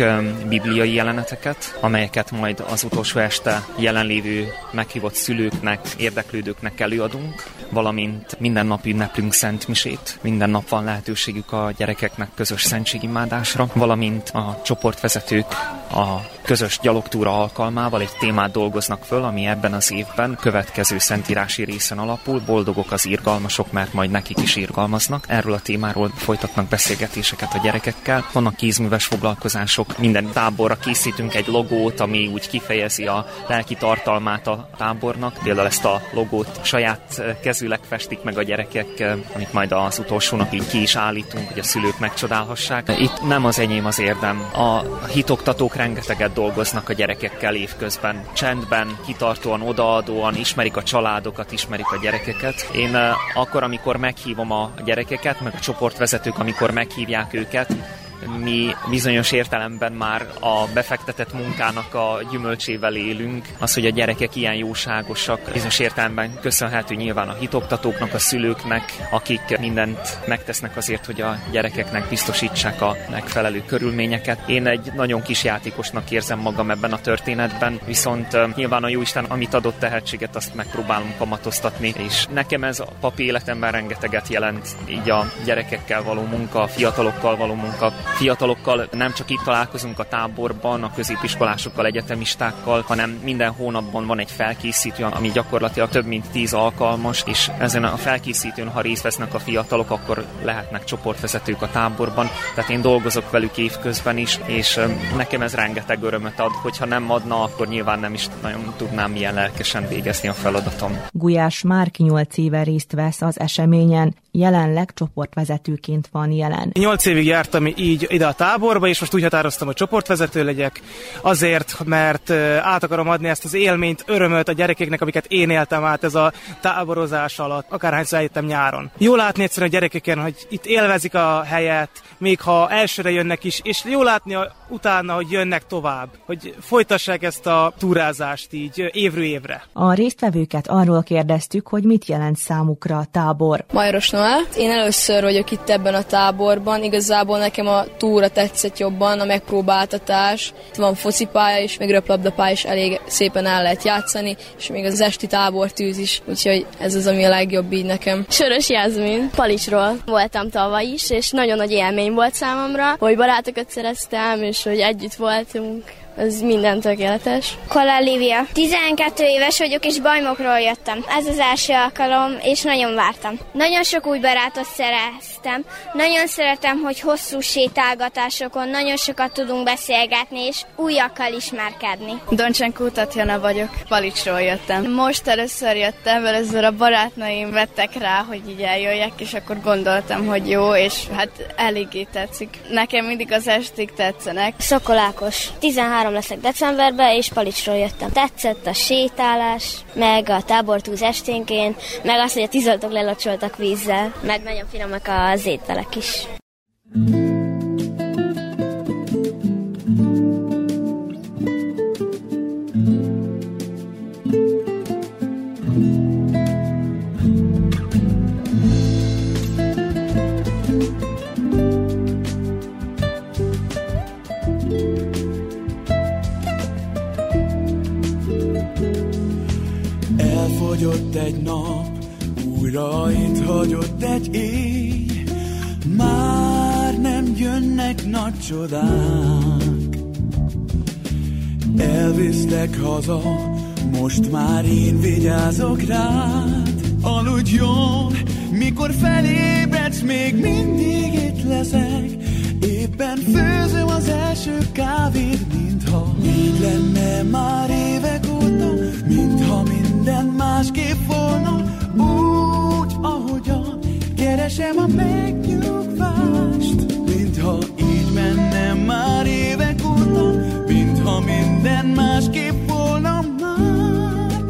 S19: bibliai jeleneteket, amelyeket majd az utolsó este jelenlévő meghívott szülőknek, érdeklődőknek előadunk, valamint minden nap ünneplünk Szent Misét, minden nap van lehetőségük a gyerekeknek közös szentségimádásra, valamint a csoportvezetők a közös gyalogtúra alkalmával egy témát dolgoznak föl, ami ebben az évben következő szentírási részen alapul. Boldogok az irgalmasok, mert majd nekik is irgalmaznak. Erről a témáról folytatnak beszélgetéseket a gyerekekkel. Vannak kézműves foglalkozások, minden táborra készítünk egy logót, ami úgy kifejezi a lelki tartalmát a tábornak. Például ezt a logót saját kezűleg festik meg a gyerekek, amit majd az utolsó napig ki is állítunk, hogy a szülők megcsodálhassák. Itt nem az enyém az érdem. A hitoktatók rengeteget dolgoznak a gyerekekkel évközben. Csendben, kitartóan, odaadóan, ismerik a családokat, ismerik a gyerekeket. Én akkor, amikor meghívom a gyerekeket, meg a csoportvezetők, amikor meghívják őket, mi bizonyos értelemben már a befektetett munkának a gyümölcsével élünk. Az, hogy a gyerekek ilyen jóságosak, bizonyos értelemben köszönhető nyilván a hitoktatóknak, a szülőknek, akik mindent megtesznek azért, hogy a gyerekeknek biztosítsák a megfelelő körülményeket. Én egy nagyon kis játékosnak érzem magam ebben a történetben, viszont nyilván a Jóisten, amit adott tehetséget, azt megpróbálom kamatoztatni, és nekem ez a papi életemben rengeteget jelent, így a gyerekekkel való munka, a fiatalokkal való munka, fiatalokkal nem csak itt találkozunk a táborban, a középiskolásokkal, egyetemistákkal, hanem minden hónapban van egy felkészítő, ami gyakorlatilag több mint tíz alkalmas, és ezen a felkészítőn, ha részt vesznek a fiatalok, akkor lehetnek csoportvezetők a táborban. Tehát én dolgozok velük évközben is, és nekem ez rengeteg örömöt ad. Hogyha nem adna, akkor nyilván nem is nagyon tudnám ilyen lelkesen végezni a feladatom.
S7: Gulyás már 8 éve részt vesz az eseményen, jelenleg csoportvezetőként van jelen.
S20: Nyolc évig jártam így ide a táborba, és most úgy határoztam, hogy csoportvezető legyek, azért, mert át akarom adni ezt az élményt, örömöt a gyerekeknek, amiket én éltem át ez a táborozás alatt, akárhányszor eljöttem nyáron. Jó látni egyszerűen a gyerekeken, hogy itt élvezik a helyet, még ha elsőre jönnek is, és jó látni a, utána, hogy jönnek tovább, hogy folytassák ezt a túrázást így évről évre.
S7: A résztvevőket arról kérdeztük, hogy mit jelent számukra a tábor.
S21: Majros Noel. Én először vagyok itt ebben a táborban, igazából nekem a túra tetszett jobban, a megpróbáltatás. Itt van focipálya is, meg röplabdapálya is elég szépen el lehet játszani, és még az esti tábortűz is, úgyhogy ez az, ami a legjobb így nekem.
S22: Soros Jászmin, Palicsról voltam tavaly is, és nagyon nagy élmény volt számomra, hogy barátokat szereztem, és hogy együtt voltunk ez minden tökéletes.
S23: Kola Lívia. 12 éves vagyok, és bajmokról jöttem. Ez az első alkalom, és nagyon vártam. Nagyon sok új barátot szereztem. Nagyon szeretem, hogy hosszú sétálgatásokon nagyon sokat tudunk beszélgetni, és újakkal ismerkedni.
S24: Doncsenkó Tatjana vagyok, Palicsról jöttem. Most először jöttem, először a barátnaim vettek rá, hogy így eljöjjek, és akkor gondoltam, hogy jó, és hát eléggé tetszik. Nekem mindig az esték tetszenek.
S23: Szokolákos, 13 három leszek decemberben, és Palicsról jöttem. Tetszett a sétálás, meg a tábortúz esténként, meg az, hogy a tizoltok lelocsoltak vízzel, meg nagyon finomak az ételek is.
S25: Elfogyott egy nap, újra itt hagyott egy éj, már nem jönnek nagy csodák. Elviszlek haza, most már én vigyázok rád. Aludj jól, mikor felébredsz, még mindig itt leszek. Éppen főzöm az első kávét, mintha így lenne már évek óta, mintha minden másképp volna, úgy, ahogyan keresem a megnyugvást, mintha így menne már évek óta, mintha minden másképp volna már,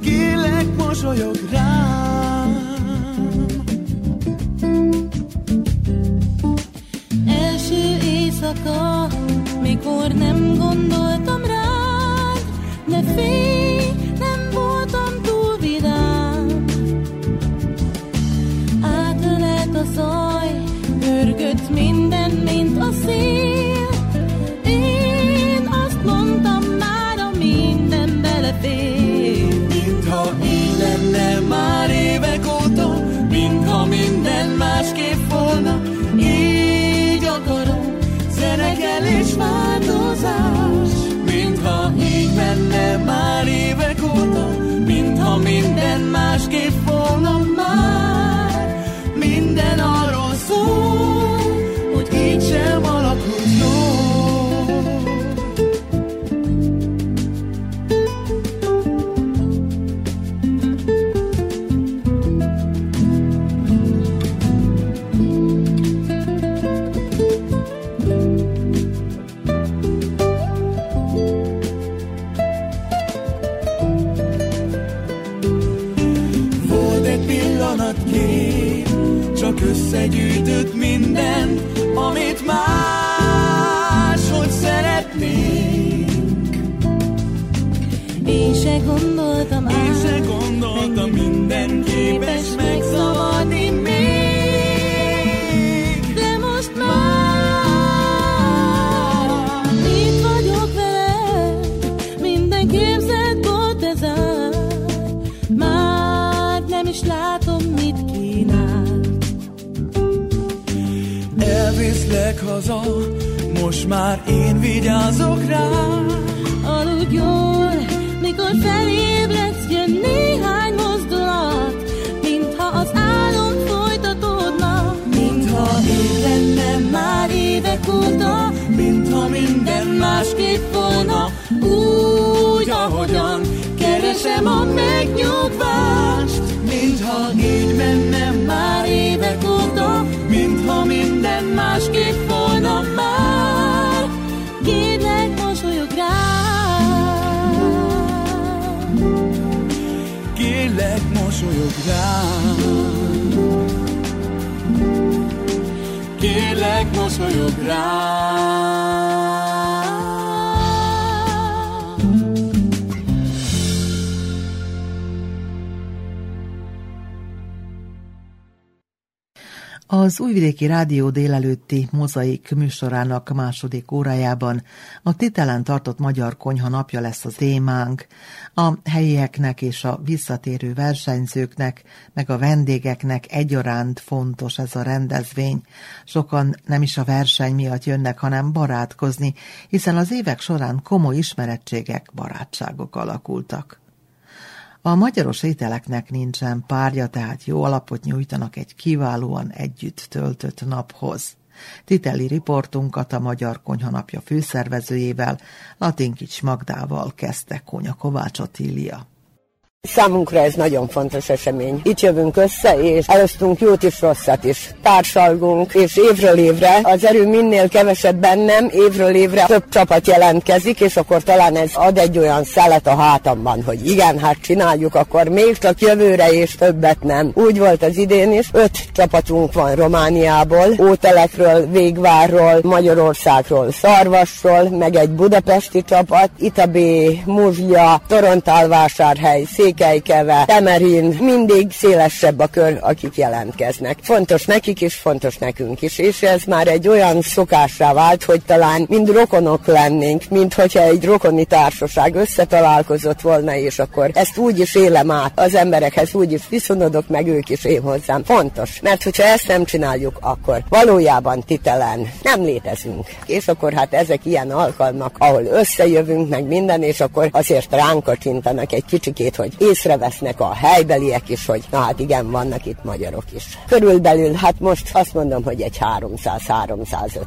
S25: kérlek mosolyog rám.
S26: Első éjszaka, mikor nem gondoltam rád, ne félj, mint Az
S1: Újvidéki Rádió délelőtti mozaik műsorának második órájában a Titelen tartott Magyar Konyha napja lesz az témánk. A helyieknek és a visszatérő versenyzőknek, meg a vendégeknek egyaránt fontos ez a rendezvény. Sokan nem is a verseny miatt jönnek, hanem barátkozni, hiszen az évek során komoly ismerettségek, barátságok alakultak. A magyaros ételeknek nincsen párja, tehát jó alapot nyújtanak egy kiválóan együtt töltött naphoz. Titeli riportunkat a Magyar Konyhanapja főszervezőjével, Latinkics Magdával kezdte Konya Kovács Attília.
S27: Számunkra ez nagyon fontos esemény. Itt jövünk össze, és elosztunk jót is, rosszat is. Társalgunk, és évről évre az erő minél kevesebb bennem, évről évre több csapat jelentkezik, és akkor talán ez ad egy olyan szelet a hátamban, hogy igen, hát csináljuk, akkor még csak jövőre és többet nem. Úgy volt az idén is, öt csapatunk van Romániából, Ótelekről, Végvárról, Magyarországról, Szarvasról, meg egy budapesti csapat, Itabé, Muzsia, Torontálvásárhely, Székelykeve, Temerin, mindig szélesebb a kör, akik jelentkeznek. Fontos nekik is, fontos nekünk is, és ez már egy olyan szokássá vált, hogy talán mind rokonok lennénk, mint hogyha egy rokoni társaság összetalálkozott volna, és akkor ezt úgy is élem át, az emberekhez úgy is viszonodok, meg ők is én hozzám. Fontos, mert hogyha ezt nem csináljuk, akkor valójában titelen nem létezünk. És akkor hát ezek ilyen alkalmak, ahol összejövünk, meg minden, és akkor azért ránk kacsintanak egy kicsikét, hogy észrevesznek a helybeliek is, hogy na hát igen, vannak itt magyarok is. Körülbelül, hát most azt mondom, hogy egy 300-350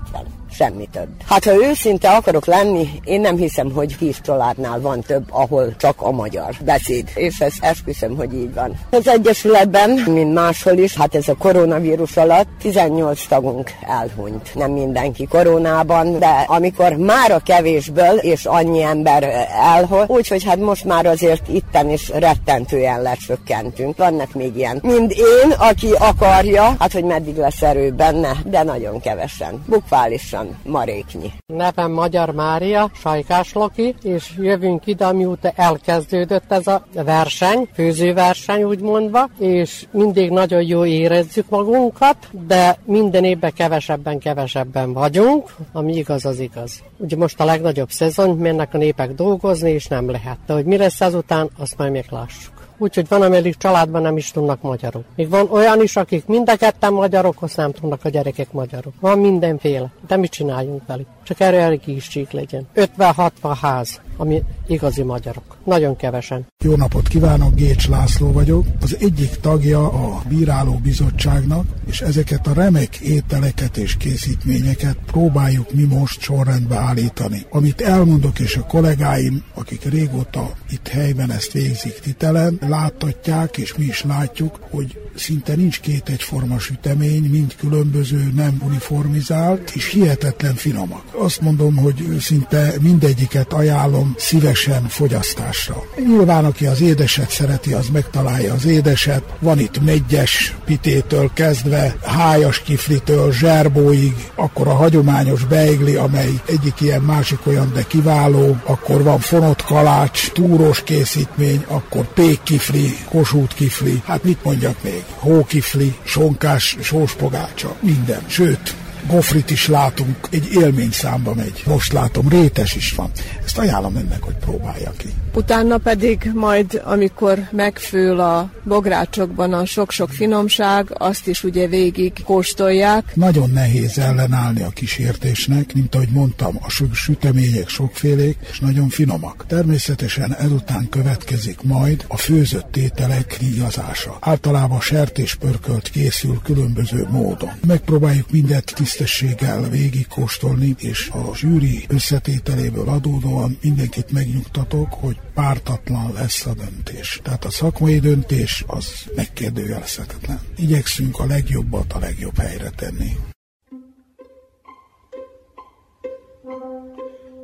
S27: semmi több. Hát ha őszinte akarok lenni, én nem hiszem, hogy tíz családnál van több, ahol csak a magyar beszéd. És ezt esküszöm, hogy így van. Az Egyesületben, mint máshol is, hát ez a koronavírus alatt 18 tagunk elhunyt. Nem mindenki koronában, de amikor már a kevésből és annyi ember elhol, úgyhogy hát most már azért itten is rettentően lecsökkentünk. Vannak még ilyen. Mind én, aki akarja, hát hogy meddig lesz erő benne, de nagyon kevesen. Bukválisan maréknyi.
S28: Nevem Magyar Mária, Sajkás Loki, és jövünk ide, amióta elkezdődött ez a verseny, főzőverseny úgy mondva, és mindig nagyon jó érezzük magunkat, de minden évben kevesebben, kevesebben vagyunk, ami igaz, az igaz. Ugye most a legnagyobb szezon, mennek a népek dolgozni, és nem lehet. De hogy mi lesz ezután, azt majd még lássuk. Úgyhogy van, amelyik családban nem is tudnak magyarul. Még van olyan is, akik mind a ketten magyarok, azt nem tudnak a gyerekek magyarul. Van mindenféle. De mit csináljunk velük? Csak erre elég is legyen. 50-60 ház ami igazi magyarok. Nagyon kevesen.
S29: Jó napot kívánok, Gécs László vagyok. Az egyik tagja a bíráló bizottságnak, és ezeket a remek ételeket és készítményeket próbáljuk mi most sorrendbe állítani. Amit elmondok, és a kollégáim, akik régóta itt helyben ezt végzik titelen, láthatják, és mi is látjuk, hogy szinte nincs két egyforma sütemény, mind különböző, nem uniformizált, és hihetetlen finomak. Azt mondom, hogy szinte mindegyiket ajánlom szívesen fogyasztásra. Nyilván, aki az édeset szereti, az megtalálja az édeset. Van itt megyes pitétől kezdve, hájas kiflitől, zserbóig, akkor a hagyományos beigli, amely egyik ilyen, másik olyan, de kiváló, akkor van fonott kalács, túros készítmény, akkor pékkifli, kosút kifli, hát mit mondjak még? Hókifli, sonkás, sóspogácsa, minden. Sőt, gofrit is látunk, egy élmény számba megy. Most látom, rétes is van. Ezt ajánlom önnek, hogy próbálja ki.
S30: Utána pedig majd, amikor megfől a bográcsokban a sok-sok finomság, azt is ugye végig kóstolják.
S29: Nagyon nehéz ellenállni a kísértésnek, mint ahogy mondtam, a sütemények sokfélék, és nagyon finomak. Természetesen ezután következik majd a főzött ételek díjazása. Általában sertéspörkölt készül különböző módon. Megpróbáljuk mindent tisztességgel végigkóstolni, és a zsűri összetételéből adódóan mindenkit megnyugtatok, hogy pártatlan lesz a döntés. Tehát a szakmai döntés az megkérdőjelezhetetlen. Igyekszünk a legjobbat a legjobb helyre tenni.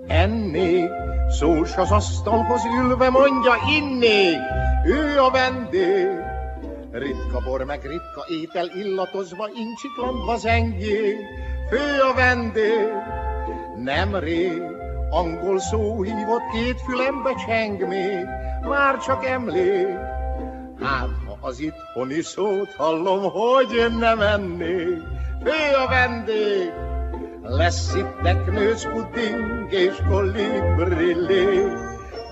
S26: Enné, szós az asztalhoz ülve mondja inné, ő a vendég. Ritka bor meg ritka étel illatozva, incsiklandva zengé, fő a vendég. Nem rég Angol szó hívott két fülembe cseng még, már csak emlék. Hát, ha az itthoni szót hallom, hogy nem ennék, ő a vendég. Lesz itt teknős pudding és kolibrillé,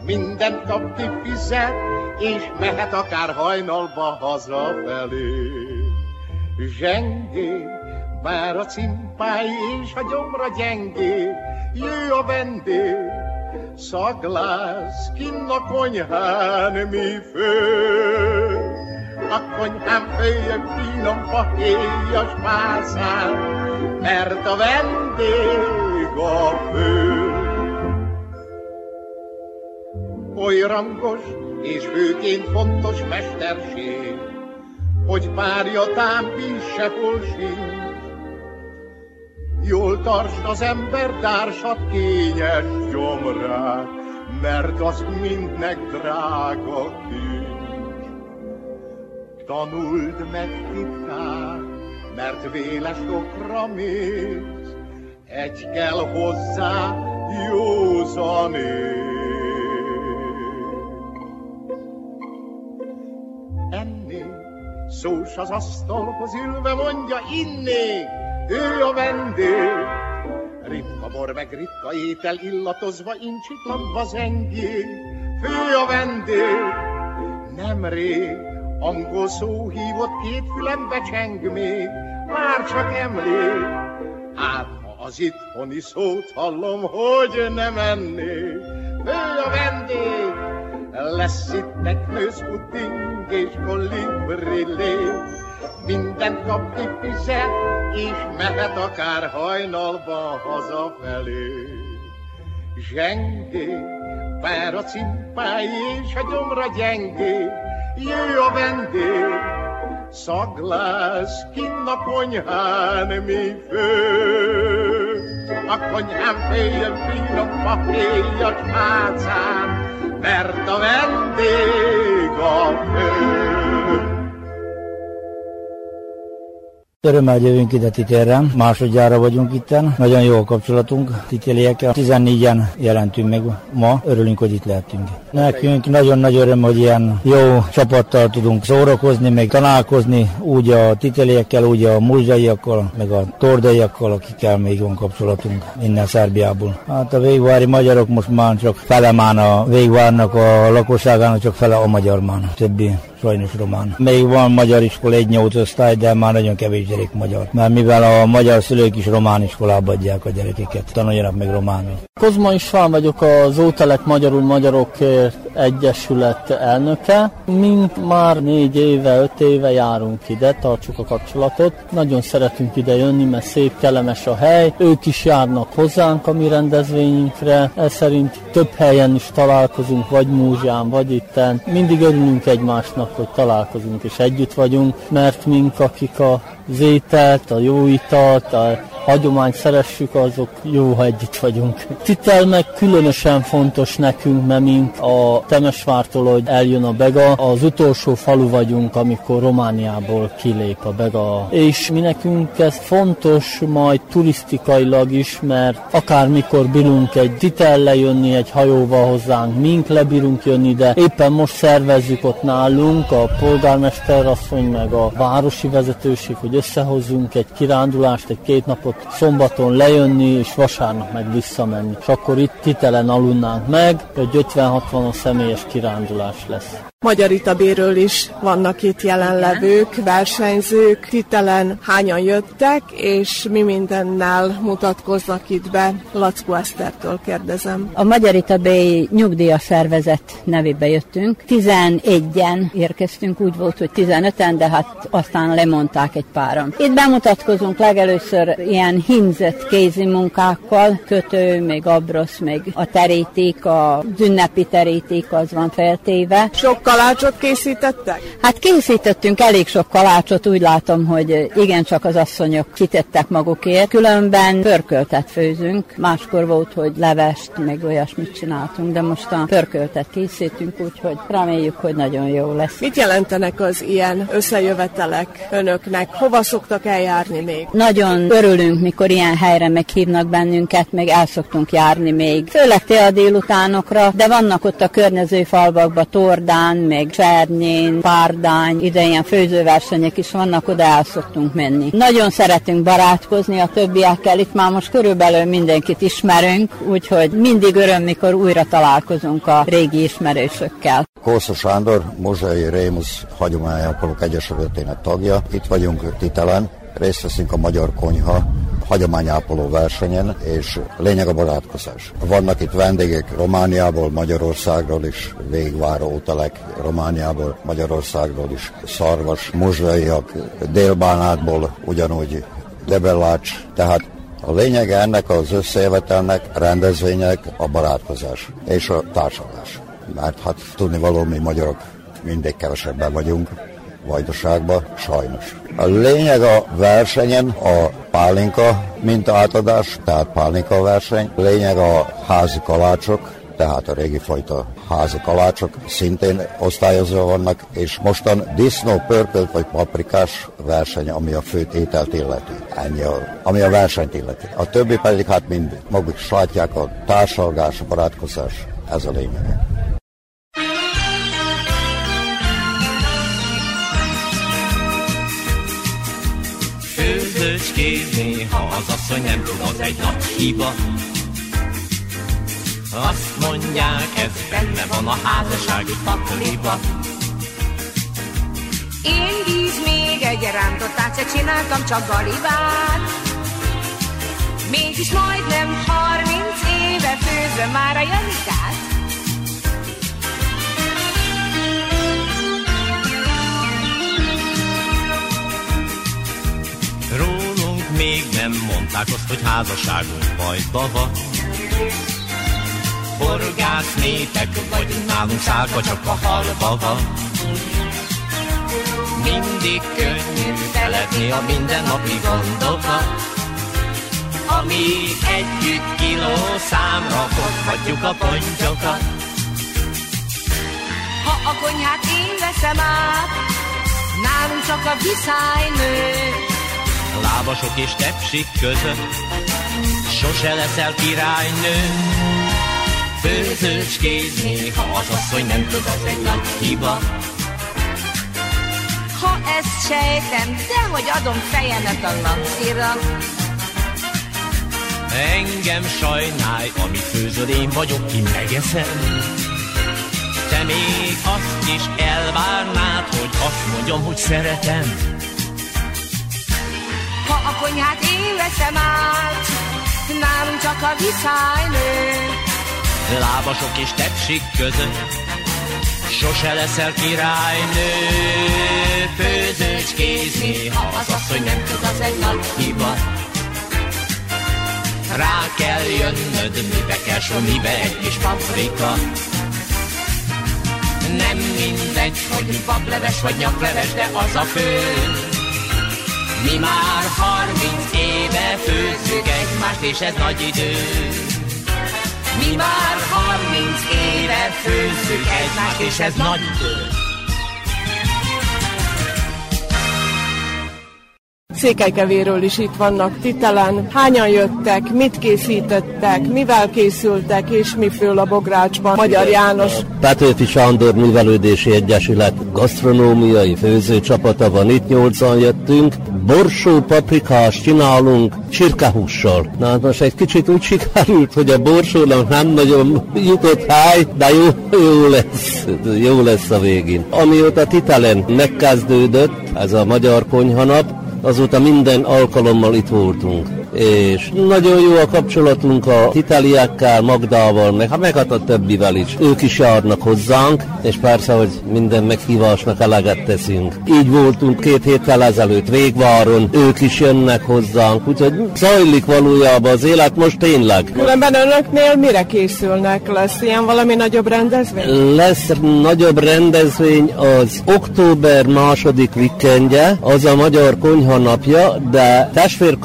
S26: minden kap ki fizet, és mehet akár hajnalba hazafelé. Zsengé, bár a cimpái és a gyomra gyengé, jő a vendég, szaglász kinn a konyhán mi fő. A konyhán följön finom fahéjas pászán, mert a vendég a fő. oly rangos és főként fontos mesterség, hogy párja tám se sincs. Jól tartsd az ember társat kényes gyomrát, mert az mindnek drága kincs. Tanuld meg titkát, mert véles okra mész, egy kell hozzá józanész. Szós az asztalhoz ülve mondja, innék, ő a vendég. Ritka bor meg ritka étel illatozva, incsiklandva zengék, fő a vendég. Nemrég angol szó hívott két fülembe cseng még, már csak emlék. Hát, ha az itthoni szót hallom, hogy nem mennék, fő a vendég. Teknős pudding és kolibrilé, mindent kapni fizet, és mehet akár hajnalba hazafelé. Zsengé, vár a cimpái és a gyomra gyengé, jöjj a vendég, szaglász kinn a konyhán mi fő. A konyhán féljön finom papéja pálcán, mert a vendég a fő.
S31: Örömmel jövünk ide Titérre, másodjára vagyunk itten, nagyon jó a kapcsolatunk Titéliekkel, 14-en jelentünk meg ma, örülünk, hogy itt lehetünk. Nekünk nagyon nagy öröm, hogy ilyen jó csapattal tudunk szórakozni, meg találkozni, úgy a Titéliekkel, úgy a muzsaiakkal, meg a tordaiakkal, akikkel még van kapcsolatunk innen Szerbiából. Hát a végvári magyarok most már csak felemán a végvárnak a lakosságának, csak fele a magyar már, többi sajnos román. Még van magyar iskola egy nyolc osztály, de már nagyon kevés gyerek magyar. Mert mivel a magyar szülők is román iskolába adják a gyerekeket, tanuljanak meg románul.
S32: Kozma István vagyok az Ótelek Magyarul Magyarokért Egyesület elnöke. Mint már négy éve, öt éve járunk ide, tartsuk a kapcsolatot. Nagyon szeretünk ide jönni, mert szép, kellemes a hely. Ők is járnak hozzánk a mi rendezvényünkre. Ez szerint több helyen is találkozunk, vagy múzsán, vagy itten. Mindig örülünk egymásnak, hogy találkozunk és együtt vagyunk, mert mink, akik a ételt, a jó italt, a hagyományt szeressük, azok jó, ha együtt vagyunk. Titel meg különösen fontos nekünk, mert mint a Temesvártól, hogy eljön a Bega, az utolsó falu vagyunk, amikor Romániából kilép a Bega. És mi nekünk ez fontos majd turisztikailag is, mert akármikor bírunk egy titel lejönni egy hajóval hozzánk, mink lebírunk jönni, de éppen most szervezzük ott nálunk a polgármester asszony meg a városi vezetőség, hogy összehozzunk egy kirándulást, egy két napot szombaton lejönni, és vasárnap meg visszamenni. És akkor itt titelen aludnánk meg, hogy 50-60 személyes kirándulás lesz.
S30: Magyar Béről is vannak itt jelenlevők, versenyzők, titelen hányan jöttek, és mi mindennel mutatkoznak itt be. Lackó Esztertől kérdezem.
S16: A Magyar Itabé nyugdíja szervezet nevébe jöttünk. 11-en érkeztünk, úgy volt, hogy 15-en, de hát aztán lemondták egy páran. Itt bemutatkozunk legelőször ilyen himzett kézi munkákkal, kötő, még abrosz, még a teríték, a ünnepi teríték az van feltéve.
S30: Sokkal kalácsot készítettek?
S16: Hát készítettünk elég sok kalácsot, úgy látom, hogy igencsak az asszonyok kitettek magukért. Különben pörköltet főzünk, máskor volt, hogy levest, meg olyasmit csináltunk, de most a pörköltet készítünk, úgyhogy reméljük, hogy nagyon jó lesz.
S30: Mit jelentenek az ilyen összejövetelek önöknek? Hova szoktak eljárni még?
S16: Nagyon örülünk, mikor ilyen helyre meghívnak bennünket, meg el szoktunk járni még. Főleg te a délutánokra, de vannak ott a környező falvakban, Tordán, meg Csernyén, Párdány, ide ilyen főzőversenyek is vannak, oda el szoktunk menni. Nagyon szeretünk barátkozni a többiekkel, itt már most körülbelül mindenkit ismerünk, úgyhogy mindig öröm, mikor újra találkozunk a régi ismerősökkel.
S33: Kósza Sándor, Mozsai Rémusz Hagyományápolók Egyesületének tagja. Itt vagyunk Titelen, részt veszünk a Magyar Konyha hagyományápoló versenyen, és lényeg a barátkozás. Vannak itt vendégek Romániából, Magyarországról is, végváró utalek Romániából, Magyarországról is, szarvas, muzsaiak, délbánátból ugyanúgy Debellács, tehát a lényege ennek az összejövetelnek, rendezvények a barátkozás és a társadalás mert hát tudni való, mi magyarok mindig kevesebben vagyunk, vajdaságban, sajnos. A lényeg a versenyen a pálinka átadás, tehát pálinka verseny. Lényeg a házi kalácsok, tehát a régi fajta házi kalácsok szintén osztályozva vannak, és mostan disznó, pörkölt vagy paprikás verseny, ami a főt ételt illeti. Ennyi, a, ami a versenyt illeti. A többi pedig hát mind maguk sajtják a társalgás, a barátkozás, ez a lényeg.
S34: Főzőcskézni, ha az asszony nem tud, az egy nagy hiba. Azt mondják, ez benne van a házassági pakliba.
S35: Én víz még egy rántott se csináltam, csak galibát. Mégis majdnem harminc éve főzöm már a Janikát.
S34: Még nem mondták azt, hogy házasságunk bajba van horgász népek vagyunk, nálunk szálka csak a halba van. Mindig könnyű feledni a mindennapi gondokat, ami együtt kiló számra foghatjuk a pontyokat.
S35: Ha a konyhát én veszem át, nálunk csak a viszály nő.
S34: Lábasok és tepsik között, sose leszel királynő főzőcskézni, ha az asszony nem tud, az egy nagy hiba.
S35: Ha ezt sejtem, de hogy adom fejemet a lancira.
S34: Engem sajnálj, amit főzöd, én vagyok, ki megeszem. Te még azt is elvárnád, hogy azt mondjam, hogy szeretem.
S35: Konyhát én veszem át, nálunk csak a viszály nő
S34: lábasok és tepsik között. Sose leszel királynő, főzőcskézni, ha az asszony nem tud, az egy nagy hiba. Rá kell jönnöd, mibe kell mibe egy kis paprika. Nem mindegy, hogy papleves vagy nyakleves, de az a fő. Mi már harminc éve főzzük egymást, és ez nagy idő. Mi már harminc éve főzzük egymást, és ez nagy idő.
S30: Székelykevéről is itt vannak titelen. Hányan jöttek, mit készítettek, mivel készültek, és mi föl a Bográcsban? Magyar János.
S36: Petőfi Sándor Művelődési Egyesület gasztronómiai főzőcsapata van itt, nyolcan jöttünk. Borsó paprikás csinálunk csirkehússal. Na hát most egy kicsit úgy sikerült, hogy a borsónak nem nagyon jutott háj, de jó, jó lesz, jó lesz a végén. Amióta titelen megkezdődött ez a magyar konyhanap, azóta minden alkalommal itt voltunk. És nagyon jó a kapcsolatunk a italiákkal, Magdával, meg, meg hát a többivel is. Ők is járnak hozzánk, és persze, hogy minden meghívásnak eleget teszünk. Így voltunk két héttel ezelőtt Végváron, ők is jönnek hozzánk, úgyhogy zajlik valójában az élet most tényleg.
S30: Különben önöknél mire készülnek? Lesz ilyen valami nagyobb rendezvény?
S36: Lesz nagyobb rendezvény az október második vikendje, az a Magyar Konyha napja, de testvér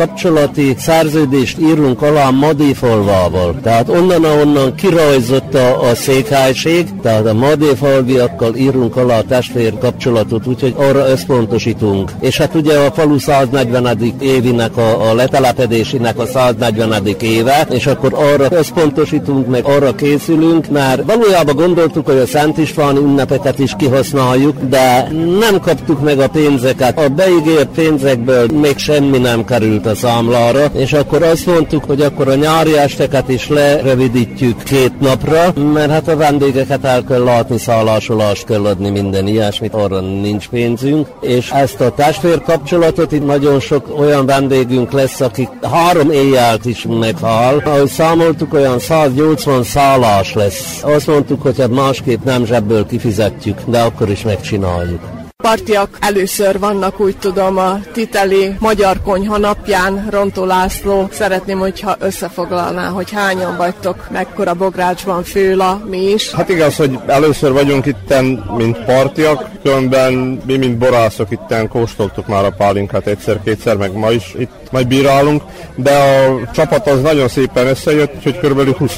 S36: kapcsolati szerződést írunk alá Madéfalvával. Tehát onnan, ahonnan kirajzott a, a székhálység, tehát a Madéfalviakkal írunk alá a testvér kapcsolatot, úgyhogy arra összpontosítunk. És hát ugye a falu 140. évinek, a, a letelepedésének a 140. éve, és akkor arra összpontosítunk, meg arra készülünk, mert valójában gondoltuk, hogy a Szent István ünnepeket is kihasználjuk, de nem kaptuk meg a pénzeket. A beígért pénzek ezekből még semmi nem került a számlára, és akkor azt mondtuk, hogy akkor a nyári esteket is lerövidítjük két napra, mert hát a vendégeket el kell látni, szállásolást kell adni, minden ilyesmit, arra nincs pénzünk, és ezt a testvérkapcsolatot itt nagyon sok olyan vendégünk lesz, akik három éjjelt is meghal. Ahogy számoltuk, olyan 180 szállás lesz. Azt mondtuk, hogy hát másképp nem zsebből kifizetjük, de akkor is megcsináljuk.
S30: Partiak először vannak, úgy tudom, a Titeli Magyar Konyha napján. Rontó László, szeretném, hogyha összefoglalná, hogy hányan vagytok, mekkora bográcsban főla, mi is.
S37: Hát igaz, hogy először vagyunk itten, mint partiak, különben mi, mint borászok itten kóstoltuk már a pálinkát egyszer-kétszer, meg ma is itt majd bírálunk, de a csapat az nagyon szépen összejött, hogy körülbelül 20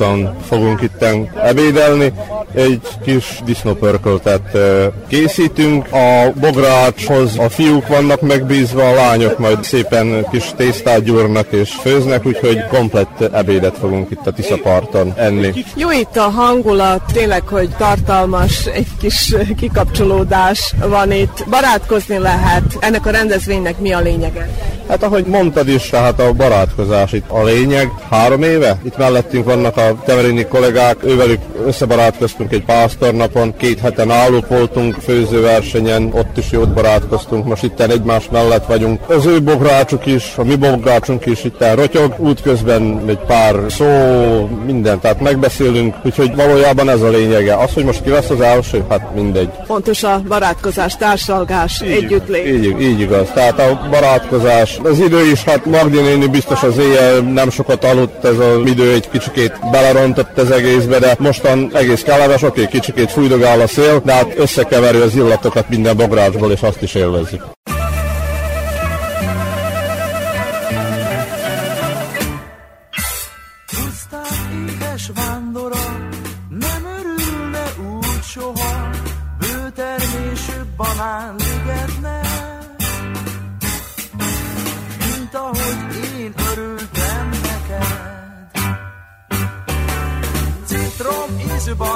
S37: fogunk itten ebédelni, egy kis disznópörköltet készítünk, a bográcshoz a fiúk vannak megbízva, a lányok majd szépen kis tésztát gyúrnak és főznek, úgyhogy komplett ebédet fogunk itt a Tiszaparton enni.
S30: Jó itt a hangulat, tényleg, hogy tartalmas, egy kis kikapcsolódás van itt. Barátkozni lehet. Ennek a rendezvénynek mi a lényege?
S37: Hát ahogy mondtad is, tehát a barátkozás itt a lényeg. Három éve itt mellettünk vannak a temerini kollégák, ővelük összebarátkoztunk egy pásztornapon, két heten állók voltunk főzőversenyen, ott is jót barátkoztunk, most itt egymás mellett vagyunk. Az ő bográcsuk is, a mi bográcsunk is itt rotyog, útközben egy pár szó, minden, tehát megbeszélünk, úgyhogy valójában ez a lényege. Az, hogy most ki lesz az első, hát mindegy.
S30: Fontos a barátkozás, társalgás, együttlét.
S37: Így, így igaz, tehát a barátkozás, az idő is, hát Magdi néni biztos az éjjel nem sokat aludt, ez az idő egy kicsikét belerontott az egészbe, de mostan egész kellemes, oké, kicsikét fújdogál a szél, de hát összekeveri az illatokat minden bográcsból, és azt is élvezik.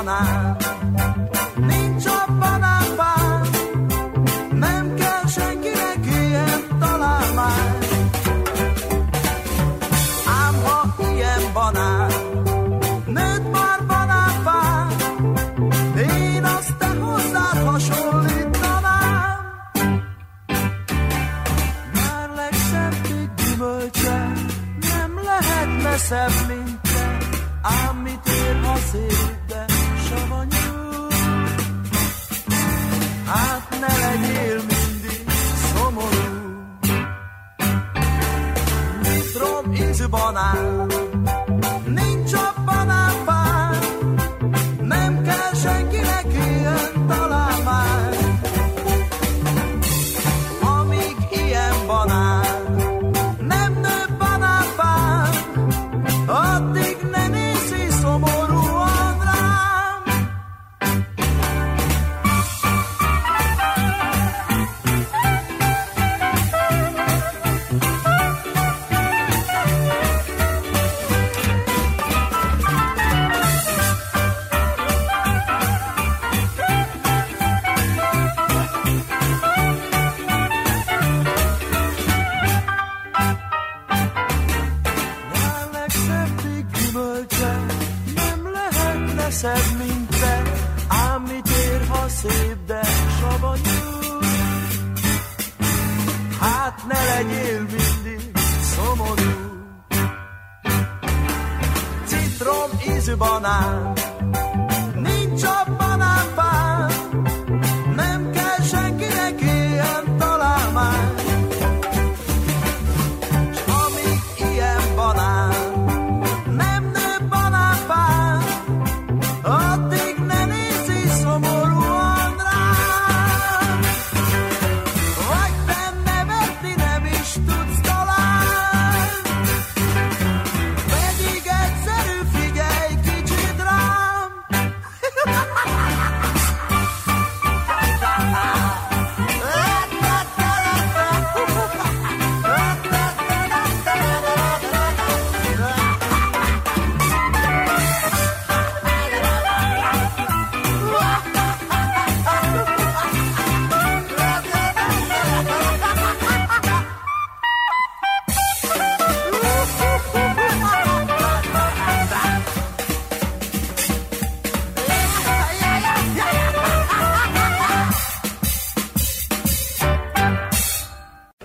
S25: Banán, nincs a banánpán, nem kell senkinek ilyen találmány. Ám ha ilyen banán, nőtt már banánpán, én azt te hozzád hasonlítanám. Már legszebb gyümölcse, nem lehetne szebb,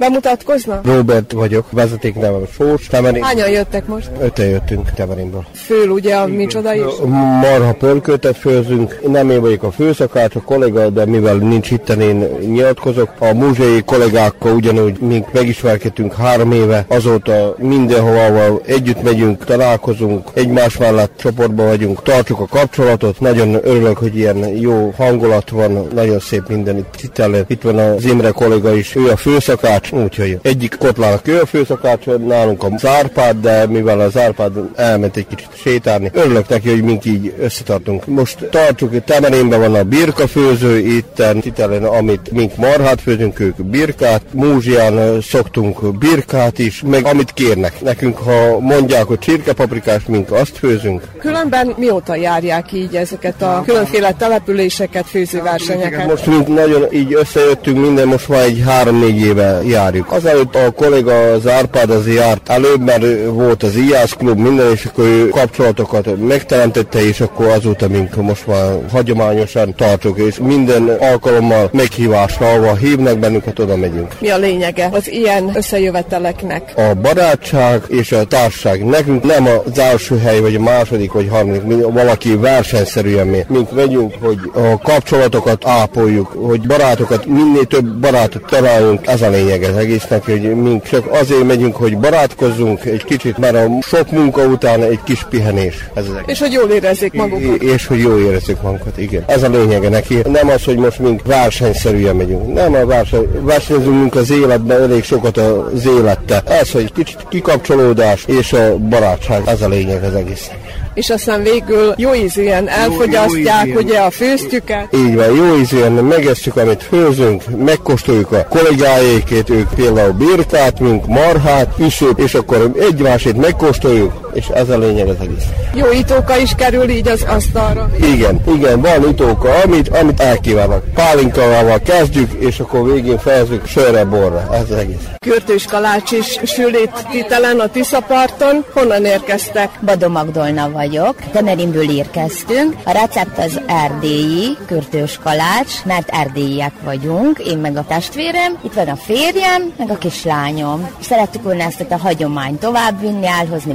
S30: Bemutatkozna?
S38: Robert vagyok, vezetéknevem Sós, Temerin.
S30: Hányan jöttek most?
S38: Öten jöttünk Temerinből.
S30: Föl ugye a micsoda is?
S38: Marha pölkötet főzünk, nem én vagyok a főszakács, a kollega, de mivel nincs itt, én nyilatkozok. A múzsai kollégákkal ugyanúgy, mink megismerkedtünk három éve, azóta mindenhova együtt megyünk, találkozunk, egymás mellett csoportban vagyunk, tartjuk a kapcsolatot. Nagyon örülök, hogy ilyen jó hangulat van, nagyon szép minden itt, itt, itt van az Imre kollega is, ő a főszakács, úgyhogy egyik kotlának ő a főszakács, nálunk a Zárpád, de mivel a Zárpád elment egy kicsit sétálni, örülök neki, hogy mink így összetartunk. Most tartjuk, Temerénben van a birka főző, itt, itt ellen, amit mink marhát főzünk, ők birkát, Múzsián szoktunk birkát is, meg amit kérnek. Nekünk, ha mondják, hogy csirkepaprikás, mink azt főzünk.
S30: Különben mióta járják így ezeket a különféle településeket, főzőversenyeket?
S38: Most mink nagyon így összejöttünk, minden most már egy három-négy éve járjuk. Azelőtt a kolléga az Árpád az járt előbb, mert volt az IAS klub, minden, és akkor ő kapcsolatokat megteremtette, és akkor azóta mink most már hagyományosan tartjuk, és minden alkalommal meghívásra, ahol hívnak bennünket, oda megyünk.
S30: Mi a lényege az ilyen összejöveteleknek?
S38: A barátság és a társaság. Nekünk nem az első hely, vagy a második, vagy harmadik, mi valaki versenyszerűen mi. Mink megyünk, hogy a kapcsolatokat ápoljuk, hogy barátokat, minél több barátot találjunk, ez a lényeg az egésznek, hogy mink csak azért megyünk, hogy barátkozzunk egy kicsit, mert a sok munka után egy kis pihenés. Ez az egész.
S30: És hogy jól érezzék magukat.
S38: És hogy jól érezzük magunkat, igen. Ez a lényege neki. Nem az, hogy most mink versenyszerűen megyünk. Nem a verseny, versenyzünk az életben elég sokat az élette. Ez, hogy kicsit kikapcsolódás és a barátság, ez a lényeg az egész.
S30: És aztán végül jó ízűen elfogyasztják
S38: jó ízűen.
S30: ugye a főztüket.
S38: Így van, jó ízűen megesszük, amit főzünk, megkóstoljuk a kollégáékét, ők például birkát, mink marhát, üsőt, és akkor egymásét megkóstoljuk, és ez a lényeg az egész.
S30: Jó itóka is kerül így az asztalra.
S38: Igen, igen, van utóka, amit, amit elkívánok. Pálinkával kezdjük, és akkor végén fejezzük sörre, borra. Ez az egész.
S30: Kürtős kalács is sül itt Titelen a Tiszaparton. Honnan érkeztek?
S39: Badó Magdolna vagyok, Temerinből érkeztünk. A recept az erdélyi, kürtős kalács, mert erdélyiek vagyunk, én meg a testvérem, itt van a férjem, meg a kislányom. Szerettük volna ezt a hagyományt továbbvinni, elhozni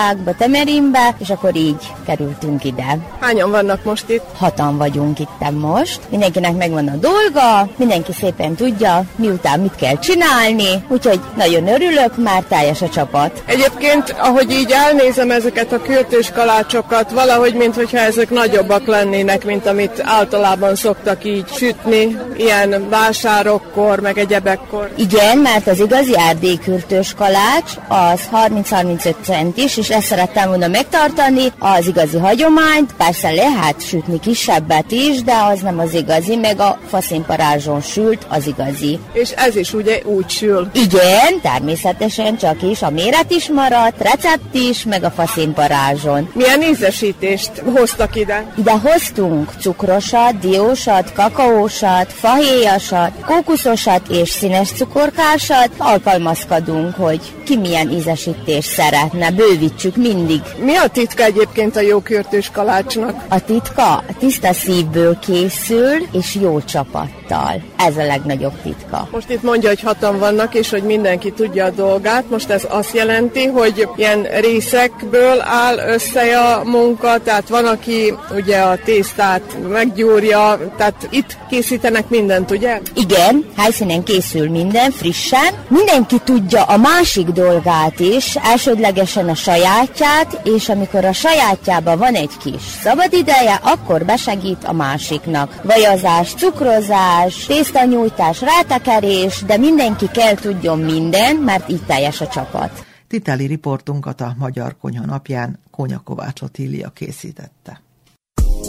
S39: Vajdaságba, Temerinbe, és akkor így kerültünk ide.
S30: Hányan vannak most itt?
S39: Hatan vagyunk itt most. Mindenkinek megvan a dolga, mindenki szépen tudja, miután mit kell csinálni, úgyhogy nagyon örülök, már teljes a csapat.
S30: Egyébként, ahogy így elnézem ezeket a kürtős kalácsokat, valahogy, mintha ezek nagyobbak lennének, mint amit általában szoktak így sütni, ilyen vásárokkor, meg egyebekkor.
S39: Igen, mert az igazi erdélykürtős kalács az 30-35 centis, és ezt szerettem volna megtartani, az igazi hagyományt, persze lehet sütni kisebbet is, de az nem az igazi, meg a faszínparázson sült az igazi.
S30: És ez is ugye úgy sül.
S39: Igen, természetesen csak is a méret is maradt, recept is, meg a faszínparázson.
S30: Milyen ízesítést hoztak ide?
S39: Ide hoztunk cukrosat, diósat, kakaósat, fahéjasat, kókuszosat és színes cukorkásat. Alkalmazkodunk, hogy ki milyen ízesítést szeretne, bővítsük mindig.
S30: Mi a titka egyébként a jó kürtős kalácsnak?
S39: A titka tiszta szívből készül, és jó csapattal. Ez a legnagyobb titka.
S30: Most itt mondja, hogy hatan vannak, és hogy mindenki tudja a dolgát. Most ez azt jelenti, hogy ilyen részekből áll össze a munka, tehát van, aki ugye a tésztát meggyúrja, tehát itt készítenek mindent, ugye?
S39: Igen, helyszínen készül minden frissen. Mindenki tudja a másik dolgát is, elsődlegesen a sajátját, és amikor a sajátjában van egy kis szabadideje, akkor besegít a másiknak. Vajazás, cukrozás, tésztanyújtás, rátekerés, de mindenki kell tudjon minden, mert így teljes a csapat.
S1: Titeli riportunkat a Magyar Konyha napján Konya Otília készítette.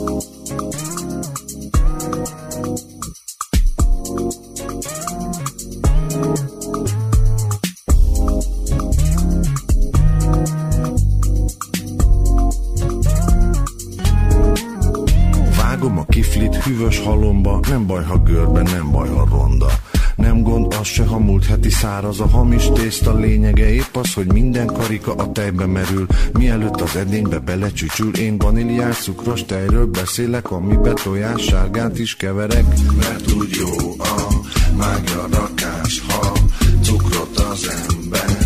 S40: Vágom hűvös halomba, nem baj, ha görbe, nem baj, ha ronda. Nem gond az se, ha múlt heti száraz a hamis tészta lényege épp az, hogy minden karika a tejbe merül. Mielőtt az edénybe belecsücsül, én vaníliás cukros tejről beszélek, amibe tojás sárgát is keverek. Mert úgy jó a mágia rakás, ha cukrot az ember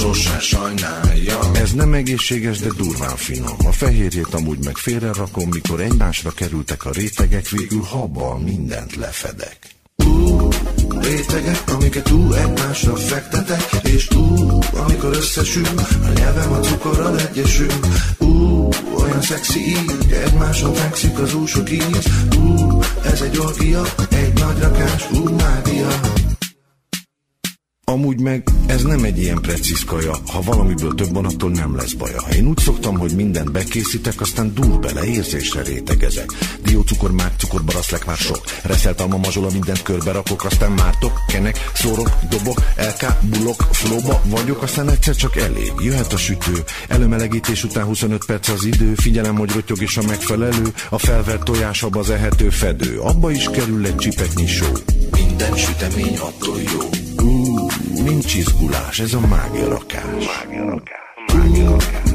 S40: sose sajnálja. Ez nem egészséges, de durván finom. A fehérjét amúgy meg félre rakom Mikor egymásra kerültek a rétegek Végül habbal mindent lefedek. Rétegek, amiket túl egymásra fektetek És ú, amikor összesül, a nyelvem a cukorral egyesül. Ú, olyan szexi így, egymáson fekszik az úsok íz Ú, ez egy orgia, egy nagy rakás, ú, mágia Amúgy meg ez nem egy ilyen precíz kaja, ha valamiből több van, attól nem lesz baja. Én úgy szoktam, hogy mindent bekészítek, aztán dur bele, érzésre rétegezek. Diócukor, cukor, baraszlek már sok. Reszelt alma, mazsola, mindent körbe rakok, aztán mártok, kenek, szórok, dobok, LK, bulok, flóba vagyok, aztán egyszer csak elég. Jöhet a sütő, előmelegítés után 25 perc az idő, figyelem, hogy rotyog is a megfelelő, a felvert tojás abba az ehető fedő, abba is kerül egy csipetnyi só. Minden sütemény attól jó. Uh, nincs izgulás, ez a mágia rakás. Mágia rakás.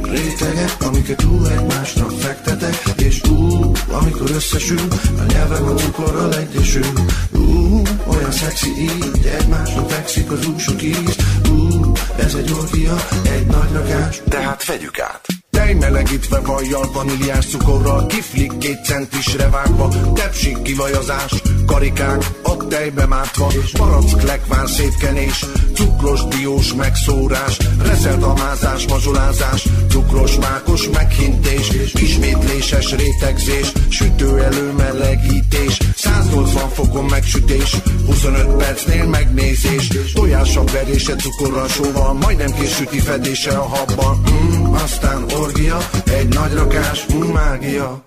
S40: Rétegek, amiket túl egymásra fektetek És ú, amikor összesül A nyelvem a cukorral egyesül. Ú, olyan szexi így Egymásra fekszik az úsok íz Ú, ez egy orgia, egy nagy rakás Tehát vegyük át Tej melegítve vajjal, vaníliás cukorral, kiflik két centisre vágva, tepsik kivajazás, karikák a tejbe mátva, barack lekvár szétkenés, cukros diós megszórás, reszelt amázás, mazsolázás, cukros mákos meghintés, ismétléses rétegzés, sütő előmelegítés, 180 fokon megsütés, 25 percnél megnézés, tojás a verése cukorral, sóval, majdnem késüti fedése a habban, mm, aztán energia, egy nagy rakás, mágia.